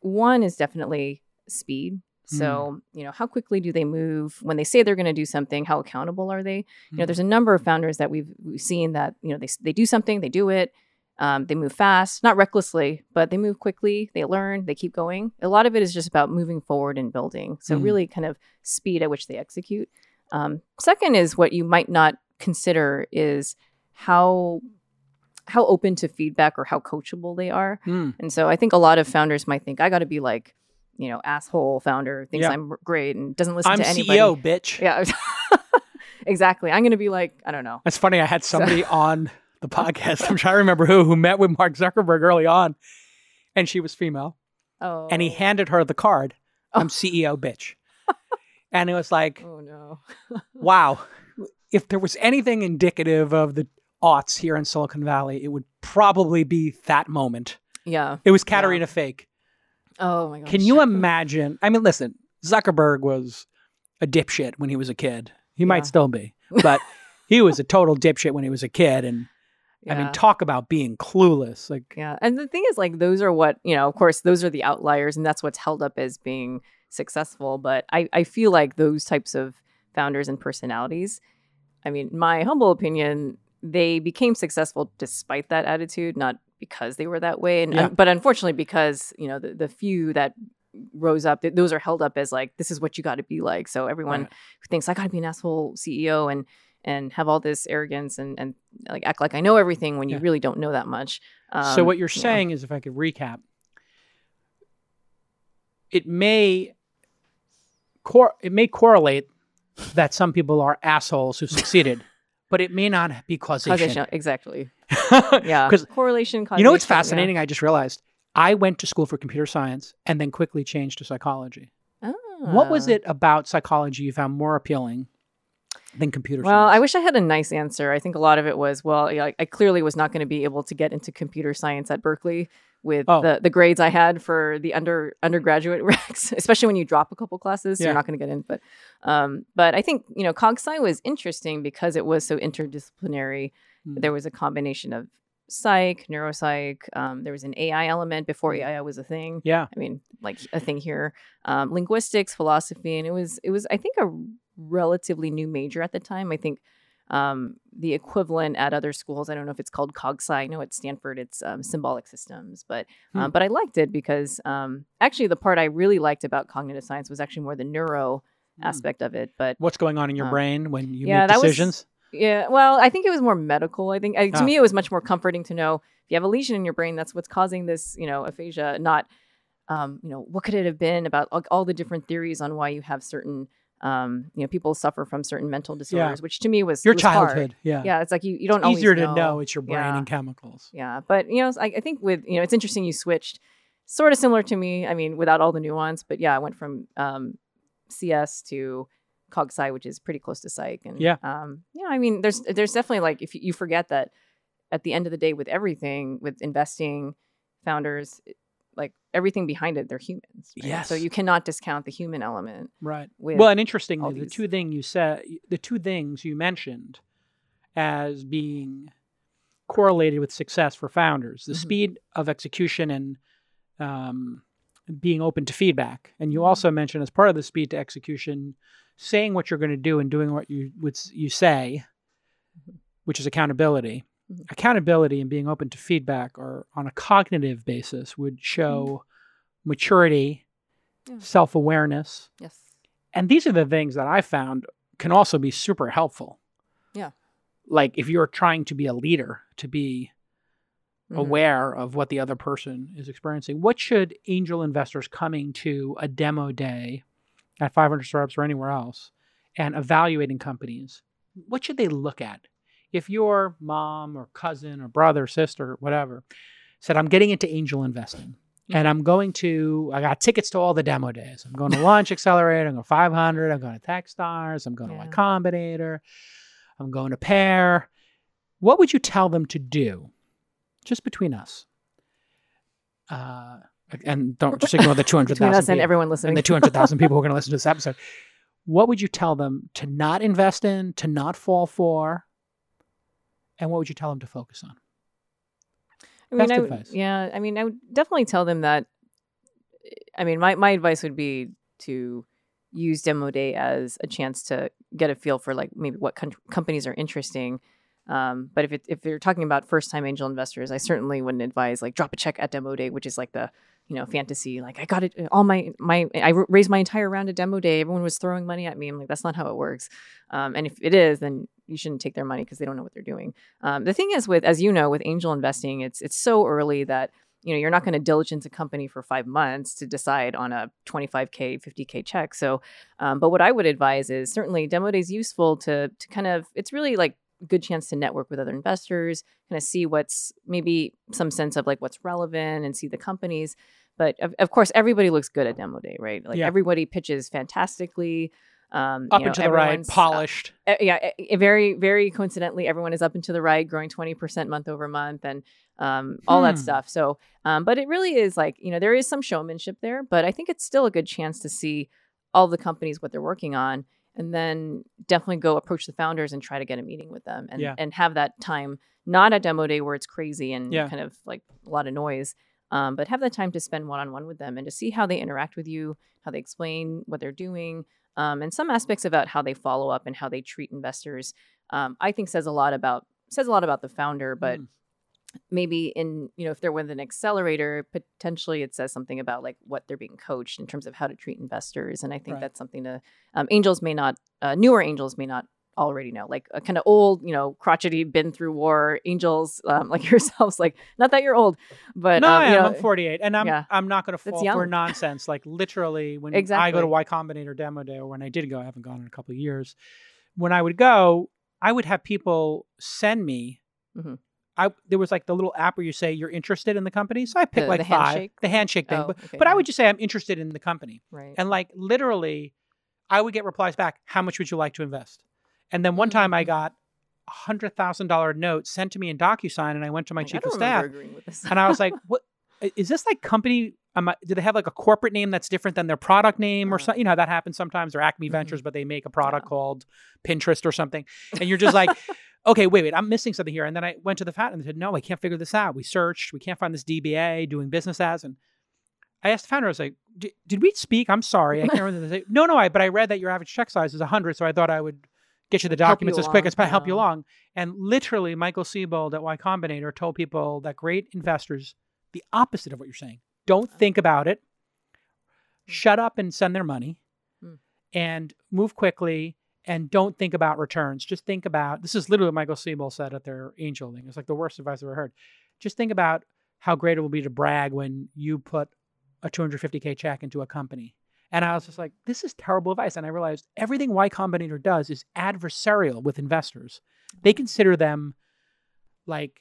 One is definitely speed so you know how quickly do they move? When they say they're going to do something how accountable are they? You know there's a number of founders that we've, we've seen that you know they, they do something they do it um, they move fast not recklessly but they move quickly they learn they keep going. A lot of it is just about moving forward and building. So Mhm. really kind of speed at which they execute. Um, second is what you might not consider is how how open to feedback or how coachable they are. Mm. and so i think a lot of founders might think i got to be like you know asshole founder thinks Yeah. i'm great and doesn't listen to any. I'm to anybody CEO, bitch. yeah exactly i'm gonna be like i don't know That's funny. I had somebody on the podcast. I'm trying to remember who who met with Mark Zuckerberg early on, and she was female, oh and he oh. handed her the card. Oh. I'm Oh. CEO, bitch. and it was like, oh no wow. If there was anything indicative of the aughts here in Silicon Valley, it would probably be that moment. yeah It was Caterina Fake. Oh my gosh Can you imagine? I mean, listen, Zuckerberg was a dipshit when he was a kid. He Yeah. might still be, but he was a total dipshit when he was a kid. And I mean, talk about being clueless. Like, Yeah. And the thing is, like, those are what, you know, of course, those are the outliers and that's what's held up as being successful. But I, I feel like those types of founders and personalities, I mean, my humble opinion, they became successful despite that attitude, not because they were that way. And, Yeah. but unfortunately, because, you know, the, the few that rose up, th- those are held up as like, this is what you got to be like. So everyone Right. who thinks I got to be an asshole CEO and, and have all this arrogance and, and like act like I know everything when you Yeah. really don't know that much. so Um, what you're yeah. saying is, if I could recap, it may cor- it may correlate that some people are assholes who succeeded, but it may not be causation. Causation, exactly. Yeah, Because correlation. Causation, you know what's yeah. fascinating? I just realized I went to school for computer science and then quickly changed to psychology. Oh. What was Ah. it about psychology you found more appealing than computer science? Well, I wish I had a nice answer. I think a lot of it was, well, I, I clearly was not going to be able to get into computer science at Berkeley with Oh. the, the grades I had for the under undergraduate recs, especially when you drop a couple classes, so Yeah. you're not going to get in. But um, but I think you know cog sci was interesting because it was so interdisciplinary. Hmm. There was a combination of psych, neuropsych. Um, there was an AI element before AI was a thing. yeah. I mean, like a thing here, um, linguistics, philosophy, and it was it was I think a relatively new major at the time. I think um, the equivalent at other schools. I don't know if it's called cog sci. I know at Stanford it's um, symbolic systems, but um, Hmm. but I liked it because um, actually the part I really liked about cognitive science was actually more the neuro Hmm. aspect of it. But What's going on in your Uh, brain when you yeah, make decisions? Yeah, well, I think it was more medical. I think I, to Ah. me it was much more comforting to know if you have a lesion in your brain, that's what's causing this, you know, aphasia. Not, um, you know, what could it have been about all, all the different theories on why you have certain, um, you know, people suffer from certain mental disorders, yeah. which to me was Your was hard. childhood. Yeah. Yeah, it's like you you don't It's always easier to know. know it's your brain Yeah. and chemicals. Yeah, but you know, I, I think with you know, it's interesting you switched, sort of similar to me. I mean, without all the nuance, but yeah, I went from um, CS to cog sci, which is pretty close to psych. And Yeah. um, yeah, I mean, there's there's definitely like if you, forget that at the end of the day, with everything, with investing, founders, like everything behind it, they're humans. right? So you cannot discount the human element. Right. Well, and interestingly, the two thing you said, the two things you mentioned as being correlated with success for founders, the Mhm. speed of execution and um, being open to feedback. And you Mhm. also mentioned as part of the speed to execution, saying what you're going to do and doing what you would you say, Mhm. which is accountability. Mhm. Accountability and being open to feedback are on a cognitive basis would show maturity, Yeah. self awareness, yes, and these are the things that I found can also be super helpful. Yeah. Like if you're trying to be a leader, to be Mhm. aware of what the other person is experiencing. What should angel investors coming to a demo day at 500 startups or anywhere else and evaluating companies, what should they look at? If your mom or cousin or brother, sister, whatever, said, I'm getting into angel investing and I'm going to, I got tickets to all the demo days. I'm going to Launch Accelerator, I'm going to 500, I'm going to Techstars, I'm going to Yeah. Y Combinator, I'm going to Pear. What would you tell them to do? Just between us. Uh, and don't just ignore the 200,000 between us and people everyone listening, and the 200,000 people who are going to listen to this episode. What would you tell them to not invest in, to not fall for? And what would you tell them to focus on? I mean, Best I would- advice. yeah, I mean, I would definitely tell them that. I mean, my, my advice would be to use demo day as a chance to get a feel for like maybe what com- companies are interesting. Um, but if it, if you're talking about first time angel investors, I certainly wouldn't advise like drop a check at demo day, which is like the you know fantasy. Like I got it all my my I raised my entire round at demo day. Everyone was throwing money at me. I'm like that's not how it works. Um, and if it is, then you shouldn't take their money because they don't know what they're doing. Um, the thing is with, as you know, with angel investing, it's it's so early that you know you're not going to diligence a company for five months to decide on a 25k, 50k check. So, um, but what I would advise is certainly demo day is useful to to kind of it's really like good chance to network with other investors, kind of see what's maybe some sense of like what's relevant and see the companies. But of, of course, everybody looks good at demo day, right? Like Yeah. everybody pitches fantastically. Um, Up you know, and to the right, uh, polished. uh, yeah, very, very coincidentally, everyone is up and to the right, growing 20% month over month and um, all that Hmm. stuff. So, um, but it really is like, you know, there is some showmanship there, but I think it's still a good chance to see all the companies, what they're working on, and then definitely go approach the founders and try to get a meeting with them and, Yeah. and have that time, not a demo day where it's crazy and Yeah. kind of like a lot of noise. Um, but have that time to spend one on one with them and to see how they interact with you, how they explain what they're doing, um, and some aspects about how they follow up and how they treat investors. Um, I think says a lot about says a lot about the founder, but Mm. Maybe in you know if they're with an accelerator, potentially it says something about like what they're being coached in terms of how to treat investors. And I think Right. that's something to um, angels may not uh, newer angels may not already know, like a kind of old, you know, crotchety, been through war angels um, like yourselves. Like, not that you're old, but no, um, I you know, I'm 48, and I'm yeah. I'm not going to fall for nonsense. Like literally, when exactly. I go to Y Combinator demo day, or when I did go, I haven't gone in a couple of years. When I would go, I would have people send me. Mhm. I there was like the little app where you say you're interested in the company, so I picked The- like the five, handshake? the handshake thing. Oh, but okay, but I would just say I'm interested in the company, right. and like literally, I would get replies back. How much would you like to invest? And then one time I Mhm. got a hundred thousand dollar note sent to me in DocuSign, and I went to my Like, chief of staff, remember agreeing with this. and I was like, what? Is this like company? Am I, do they have like a corporate name that's different than their product name or Uh. something? You know, that happens sometimes. Or Acme Mhm. Ventures, but they make a product Yeah. called Pinterest or something, and you're just like, okay, wait, wait, I'm missing something here. And then I went to the fat and said, no, I can't figure this out. We searched, we can't find this DBA doing business as, and I asked the founder, I was like, did we speak? I'm sorry, I can't remember. They say, no, no, I, but I read that your average check size is 100, so I thought I would get you the Help you documents as quick as possible, help you along. And literally, Michael Seibel at Y Combinator told people that great investors, the opposite of what you're saying. Don't Oh. think about it. Hmm. Shut up and send their money Hmm. and move quickly and don't think about returns. Just think about this is literally what Michael Seibel said at their angel thing. It's like the worst advice I've ever heard. Just think about how great it will be to brag when you put a 250K check into a company. And I was just like, this is terrible advice. And I realized everything Y Combinator does is adversarial with investors. They consider them like,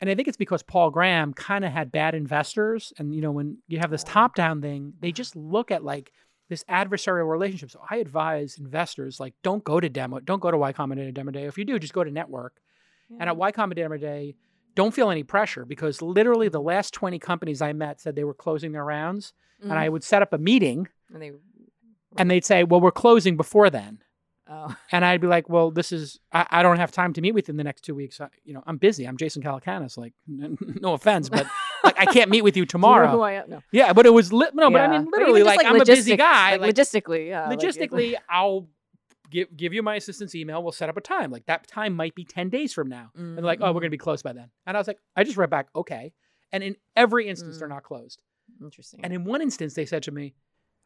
and I think it's because Paul Graham kind of had bad investors. And, you know, when you have this top down thing, they just look at like this adversarial relationship. So I advise investors, like, don't go to demo, don't go to Y Combinator Demo Day. If you do, just go to network. And at Y Combinator Demo Day, don't feel any pressure because literally the last 20 companies I met said they were closing their rounds. And I Mhm. would set up a meeting and they and they'd say, well, we're closing before then. Oh And I'd be like, well, this is, I, I don't have time to meet with you in the next two weeks. I, you know, I'm busy. I'm Jason Calacanis. Like, no offense, but like, I can't meet with you Do you know who tomorrow. I am? No. yeah, but it was, li- no, but I mean, literally, just, like, I'm a busy guy. Like, Like, logistically, yeah. like, logistically, I'll give, give you my assistant's email. We'll set up a time. Like, that time might be 10 days from now. And they're like, oh, we're going to be closed by then. And I was like, I just read back, okay. And in every instance, they're Mm. not closed. Interesting. And in one instance, they said to me,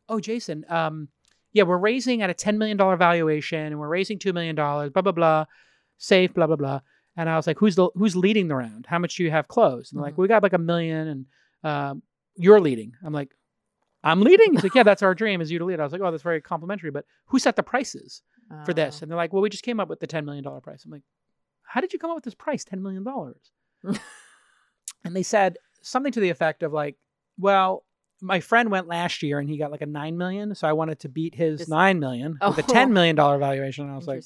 "Oh, Jason, um, yeah, we're raising at a ten million dollar valuation, and we're raising two million dollars. Blah blah blah, safe. Blah blah blah." And I was like, "Who's the who's leading the round? How much do you have closed?" And they're like. "We got like a million, and um, you're leading." I'm like, "I'm leading." He's like, "Yeah, that's our dream is you to lead." I was like, "Oh, that's very complimentary, but who set the prices for this?" Oh. And they're like, "Well, we just came up with the ten million dollar price." I'm like, "How did you come up with this price, ten million dollars?" and they said something to the effect of like, "Well." My friend went last year and he got like a nine million, so I wanted to beat his Just- nine million with a Oh. ten million dollar valuation. And I was like.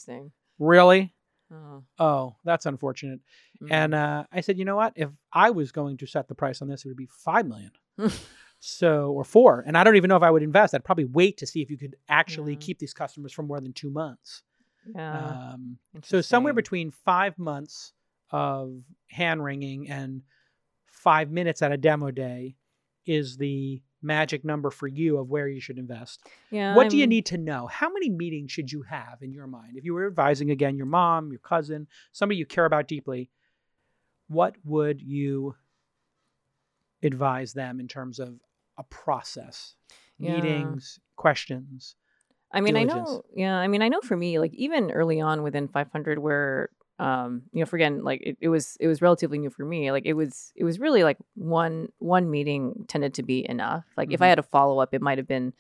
"Really? oh. Oh, that's unfortunate." Mm. And uh, I said, "You know what? If I was going to set the price on this, it would be five million, so or four. And I don't even know if I would invest. I'd probably wait to see if you could actually Yeah. keep these customers for more than two months. yeah. Um, so somewhere between five months of hand wringing and five minutes at a demo day is the magic number for you of where you should invest. yeah. what do you need to know? How many meetings should you have in your mind? If you were advising again your mom, your cousin, somebody you care about deeply, what would you advise them in terms of a process? Yeah. Meetings, questions. I mean, diligence. I know. Yeah, I mean, I know for me, like even early on within 500, where um, you know, for again, like it, it was it was relatively new for me. Like it was it was really like one one meeting tended to be enough. Like if I Mhm. had a follow up, it might have been,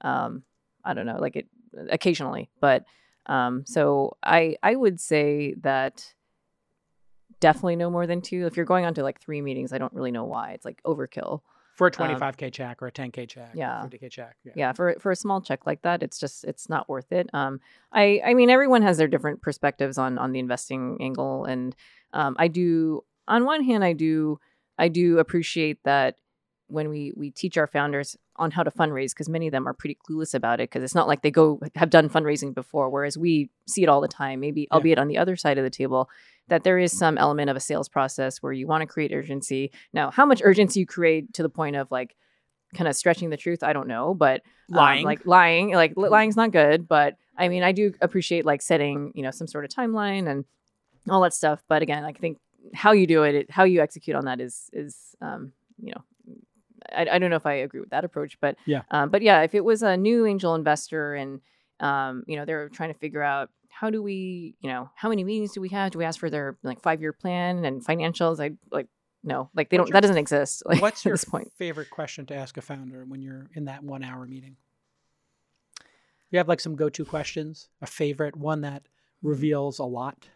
um, I don't know, like it occasionally, but um, so I I would say that definitely no more than two. If you're going on to like three meetings, I don't really know why. It's like overkill. For a 25K check or a 10K check. Um, yeah. 50K check. Yeah. yeah for for a small check like that it's just it's not worth it um i i mean everyone has their different perspectives on on the investing angle and um i do on one hand i do i do appreciate that when we we teach our founders on how to fundraise because many of them are pretty clueless about it because it's not like they go have done fundraising before whereas we see it all the time maybe Yeah. albeit on the other side of the table that there is some element of a sales process where you want to create urgency now how much urgency you create to the point of like kind of stretching the truth i don't know but um, Lying. like lying like li- lying's not good but i mean i do appreciate like setting you know some sort of timeline and all that stuff but again i think how you do it, it how you execute on that is is um you know I, I don't know if I agree with that approach, but Yeah. um, but yeah, if it was a new angel investor and um, you know they're trying to figure out how do we, you know, how many meetings do we have? Do we ask for their like five year plan and financials? I like no, like they What's don't. your- that doesn't exist. Like, What's at your this point? favorite question to ask a founder when you're in that one hour meeting? You have like some go to questions, a favorite, one that reveals a lot.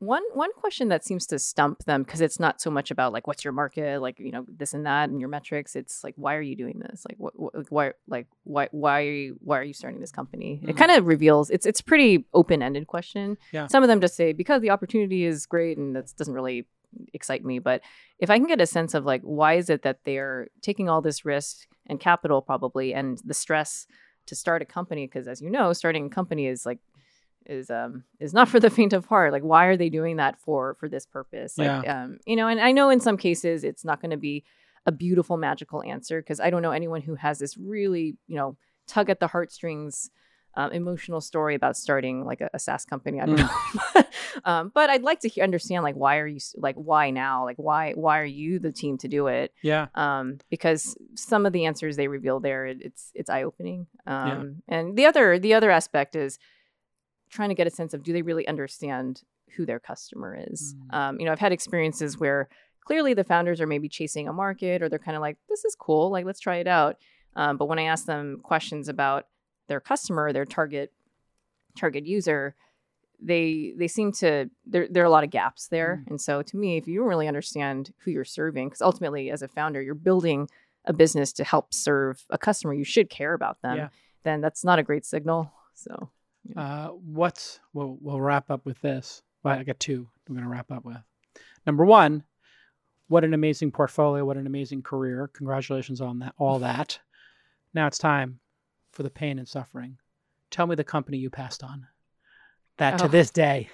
One one question that seems to stump them because it's not so much about like what's your market, like you know this and that, and your metrics. It's like why are you doing this? Like what, what like, why like why why are you why are you starting this company? It Mhm. kind of reveals. It's it's pretty open ended question. Yeah. Some of them just say because the opportunity is great and that doesn't really excite me. But if I can get a sense of like why is it that they're taking all this risk and capital probably and the stress to start a company because as you know starting a company is like is um is not for the faint of heart like why are they doing that for for this purpose like um you know and i know in some cases it's not going to be a beautiful magical answer because i don't know anyone who has this really you know tug at the heartstrings um, emotional story about starting like a, a SaaS company. I don't Mm. know, um, but I'd like to understand like why are you like why now? Like why why are you the team to do it? Yeah. um, because some of the answers they reveal there, it, it's it's eye opening. Um, And the other the other aspect is trying to get a sense of do they really understand who their customer is. Mm. Um, you know, I've had experiences where clearly the founders are maybe chasing a market or they're kind of like this is cool, like let's try it out. Um, but when I ask them questions about their customer, their target target user, they they seem to there there are a lot of gaps there. Mm. And so to me, if you don't really understand who you're serving, because ultimately as a founder, you're building a business to help serve a customer, you should care about them. Yeah. Then that's not a great signal. So Uh, what's we'll we'll wrap up with this. Well, I got two. We're gonna wrap up with. Number one, what an amazing portfolio! What an amazing career! Congratulations on that. All that. Now it's time for the pain and suffering. Tell me the company you passed on. That to Oh. this day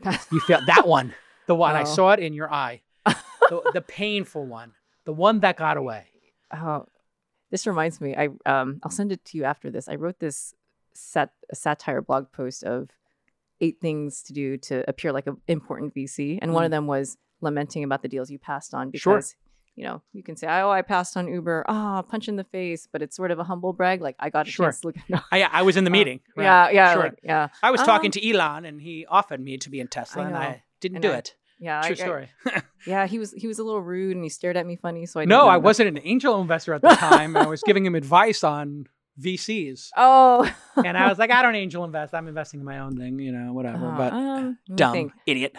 you feel that one, the one I Oh. saw it in your eye, the, the painful one, the one that got away. Oh, this reminds me. I um, I'll send it to you after this. I wrote this sat a satire blog post of eight things to do to appear like an important VC, and one of them was lamenting about the deals you passed on because. Sure. You know, you can say, "Oh, I passed on Uber." Ah, punch in the face, but it's sort of a humble brag. Like I got a Sure. chance to look. No. I, I was in the Uh, meeting. right. Yeah, yeah, Sure. like, yeah, I was talking Um, to Elon, and he offered me to be in Tesla, and. I didn't And do I- it. yeah. True I- I- story. yeah, he was he was a little rude, and he stared at me funny. So I no, know I wasn't an angel investor at the time. I was giving him advice on VCs, Oh, and I was like, I don't angel invest. I'm investing in my own thing, you know, whatever. Uh, but me dumb think. idiot.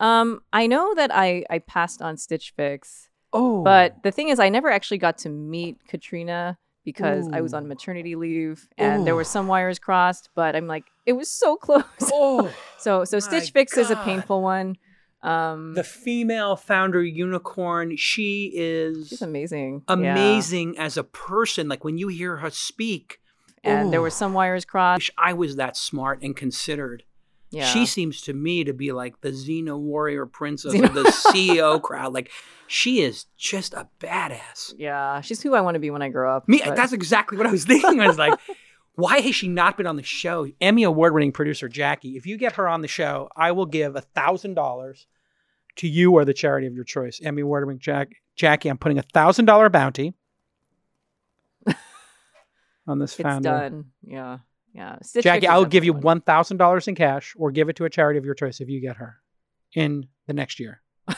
Um, I know that I I passed on Stitch Fix. Oh, But the thing is, I never actually got to meet Katrina because I was on maternity leave and there were some wires crossed. But I'm like, it was so close. oh, so so Stitch Fix is a painful one. Um, the female founder unicorn. She is she's amazing, Yeah. amazing as a person. Like when you hear her speak, And there were some wires I crossed. wish I was that smart and considered. Yeah, She seems to me to be like the Xena warrior princess Xena- of the CEO crowd. Like she is just a badass. yeah, she's who I want to be when I grow up. Me, but- that's exactly what I was thinking. I was like, why has she not been on the show? Emmy award winning producer Jackie. If you get her on the show, I will give a thousand dollars to you or the charity of your choice. Emmy award winning Jack, Jackie, I'm putting a thousand dollar bounty on this it's done. Yeah, yeah. Stitch Jackie, I'll give you one thousand dollars in cash, or give it to a charity of your choice if you get her in the next year.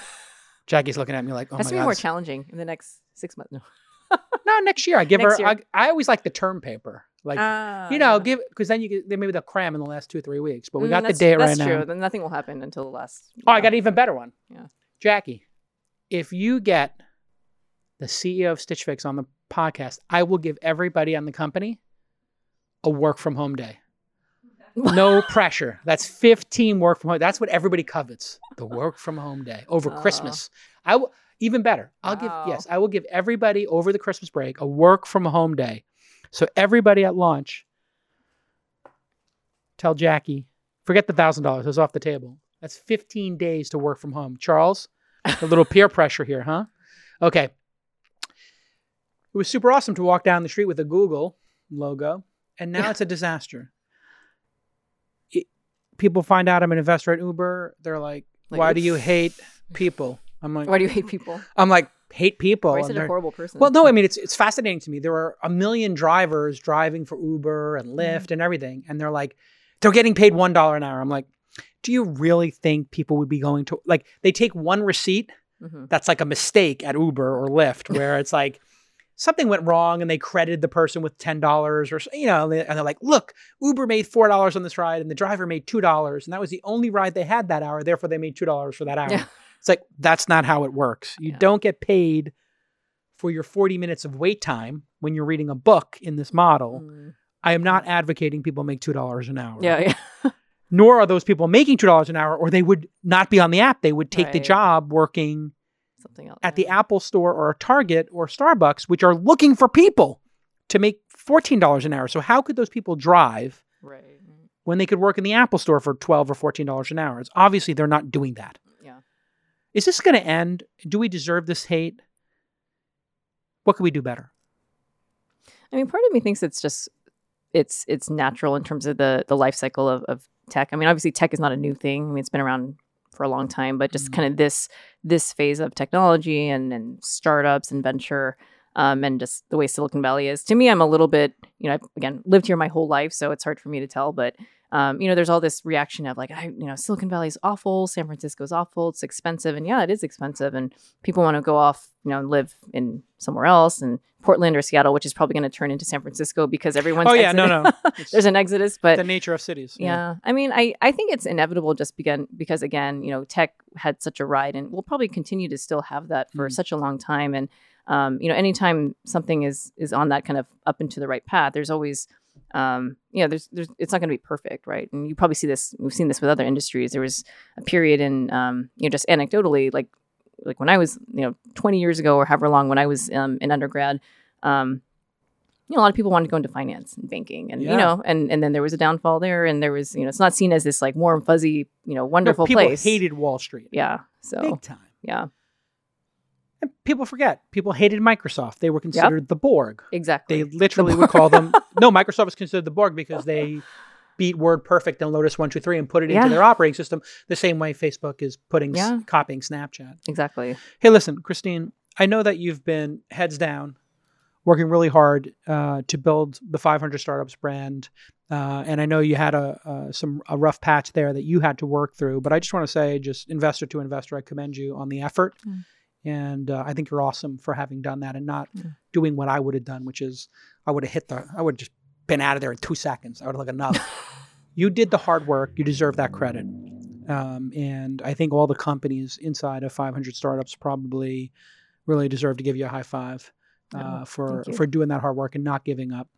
Jackie's looking at me like, "Oh Has my to be god!" more challenging in the next six months. No. no, next year I give Next her. I, I always like the term paper, like Ah, you know, yeah. give because then you get then maybe they'll cram in the last two three weeks. But we Mm, got the date right now. That's true. Then nothing will happen until the last. Oh, I got an even better one. Yeah. Jackie, if you get the CEO of Stitch Fix on the podcast, I will give everybody on the company a work from home day. No pressure. That's 15 work from home. That's what everybody covets. The work from home day over Oh. Christmas. I will even better. I'll Wow. give yes, I will give everybody over the Christmas break a work from home day. So everybody at launch tell Jackie, forget the thousand dollars, it's off the table. That's 15 days to work from home. Charles, a little peer pressure here, huh? Okay. It was super awesome to walk down the street with a Google logo, and now Yeah. it's a disaster. It- people find out I'm an investor at Uber. They're like, Like, "Why do you hate people?" I'm like, Why do you hate people? I'm like, hate people. Why you and such a horrible person? well, no, I mean it's it's fascinating to me. There are a million drivers driving for Uber and Mm-hmm. Lyft and everything, and they're like, they're getting paid one dollar an hour. I'm like, do you really think people would be going to like they take one receipt Mhm. that's like a mistake at Uber or Lyft where it's like something went wrong and they credited the person with ten dollars or you know, and they're like, look, Uber made four dollars on this ride and the driver made two dollars and that was the only ride they had that hour. Therefore, they made two dollars for that hour. It's like that's not how it works. You Yeah. don't get paid for your 40 minutes of wait time when you're reading a book in this model. Mm. I am not advocating people make $2 an hour. Yeah, yeah. Nor are those people making $2 an hour or they would not be on the app. They would take the job working Something else. at the. Apple store or Target or Starbucks, which are looking for people to make $14 an hour. So how could those people drive Right. right. when they could work in the Apple store for 12 or $14 an hour? It's obviously they're not doing that. Is this going to end? Do we deserve this hate? What can we do better? I mean, part of me thinks it's just it's it's natural in terms of the the life cycle of, of tech. I mean, obviously, tech is not a new thing. I mean, it's been around for a long time, but just Mhm. kind of this this phase of technology and and startups and venture. Um, and just the way Silicon Valley is. To me, I'm a little bit, you know, I've again lived here my whole life, so it's hard for me to tell. But um, you know, there's all this reaction of like, I, you know, Silicon Valley's awful, San Francisco's awful, it's expensive, and yeah, it is expensive, and people want to go off, you know, and live in somewhere else, and Portland or Seattle, which is probably going to turn into San Francisco because everyone's. oh, yeah, no, exiting. no. There's an exodus, but the nature of cities. yeah. I mean, I, I think it's inevitable just begun because again, you know, tech had such a ride and we'll probably continue to still have that for Mm. such a long time. And um, you know, anytime something is is on that kind of up into the right path, there's always um, you know, there's there's it's not gonna be perfect, right? And you probably see this we've seen this with other industries. There was a period in um, you know, just anecdotally, like like when I was, you know, 20 years ago or however long when I was um, in undergrad, um, you know, a lot of people wanted to go into finance and banking, and Yeah. you know, and and then there was a downfall there, and there was, you know, it's not seen as this like warm, fuzzy, you know, No, wonderful people place. People hated Wall Street. yeah. So Big time. yeah, And people forget. People hated Microsoft. They were considered the Borg. exactly. They literally would call them. No, Microsoft was considered the Borg because they beat Word Perfect and Lotus 123 and put it into their operating system the same way Facebook is putting, s- copying Snapchat. exactly. Hey, listen, Christine, I know that you've been heads down, working really hard uh, to build the 500 Startups brand. Uh, and I know you had a, uh, some a rough patch there that you had to work through. But I just want to say, just investor to investor, I commend you on the effort. Mm. And uh, I think you're awesome for having done that and not Mm. doing what I would have done, which is I would have hit the, I would have just been out of there in two seconds. I would have like enough. you did the hard work. You deserve that credit. Um, and I think all the companies inside of 500 startups probably really deserve to give you a high five uh, Oh, for for doing that hard work and not giving up.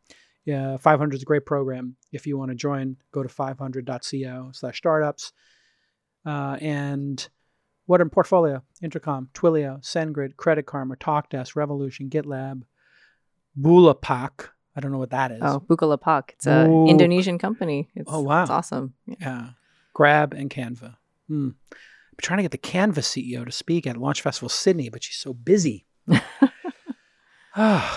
Yeah, 500 is a great program. If you want to join, go to 500.co slash startups. Uh, and what in portfolio? Intercom, Twilio, SendGrid, Credit Karma, TalkDesk, Revolution, GitLab, Bulapak. I don't know what that is. Oh, Bukalapak. It's an Buk- Indonesian company. It's, Oh, wow. It's awesome. Yeah. Yeah. Grab and Canva. Hmm. I'm trying to get the Canva CEO to speak at Launch Festival Sydney, but she's so busy. All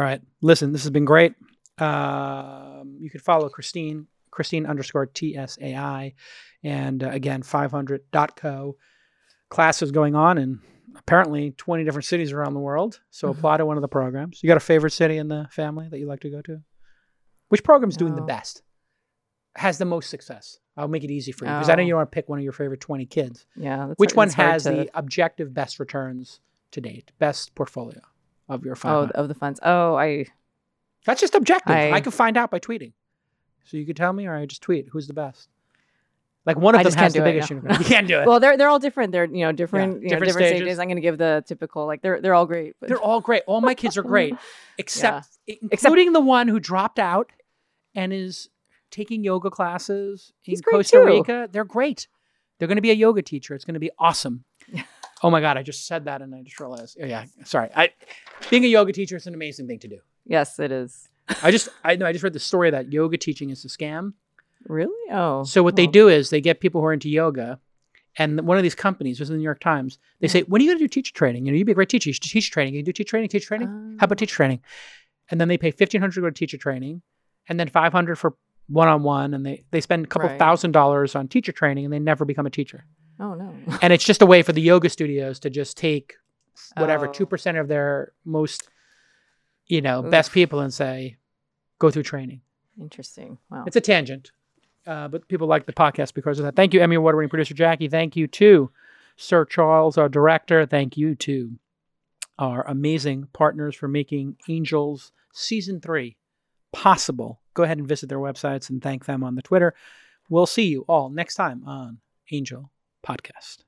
right. Listen, this has been great. Um, you can follow Christine, Christine underscore TSAI. And uh, again, 500.co. Class is going on in apparently 20 different cities around the world. So Mhm. apply to one of the programs. You got a favorite city in the family that you like to go to? Which program's doing the best? Has the most success? I'll make it easy for you because I know Oh. you want to pick one of your favorite 20 kids. Yeah. Which hard- one has to- the objective best returns to date? Best portfolio of your funds. oh of the funds? Oh, I That's just objective. I, I- can find out by tweeting. So you could tell me, or I just tweet who's the best. Like one of I them has can't the do it, biggest no. You can't do it. well, they're they're all different. They're you know different you know, different different, stages. stages. I'm going to give the typical like they're they're all great. But They're all great. All my kids are great, except including Except- the one who dropped out and is taking yoga classes in Costa too. Rica. They're great. They're going to be a yoga teacher. It's going to be awesome. oh my god! I just said that and I just realized. Oh yeah, sorry. I being a yoga teacher is an amazing thing to do. yes, it is. I just I know I just read the story that yoga teaching is a scam. Really? Oh. So what they do is they get people who are into yoga, and one of these companies, this is the New York Times, they say, "When are you going to do teacher training? You know, you'd be a great teacher. You should do teacher training. Can you do teacher training? Teacher training? How about oh. teacher training?" And then they pay fifteen hundred to go to teacher training, and then five hundred for one on one, and they they spend a couple Right. thousand dollars on teacher training, and they never become a teacher. Oh no. And it's just a way for the yoga studios to just take whatever Oh. two percent of their most, you know, Oof. best people and say, go through training. Interesting. Wow. It's a tangent, uh, but people like the podcast because of that. Thank you, Emmy Award winning producer Jackie. Thank you to Sir Charles, our director. Thank you to our amazing partners for making Angels season three possible. Go ahead and visit their websites and thank them on the Twitter. We'll see you all next time on Angel Podcast.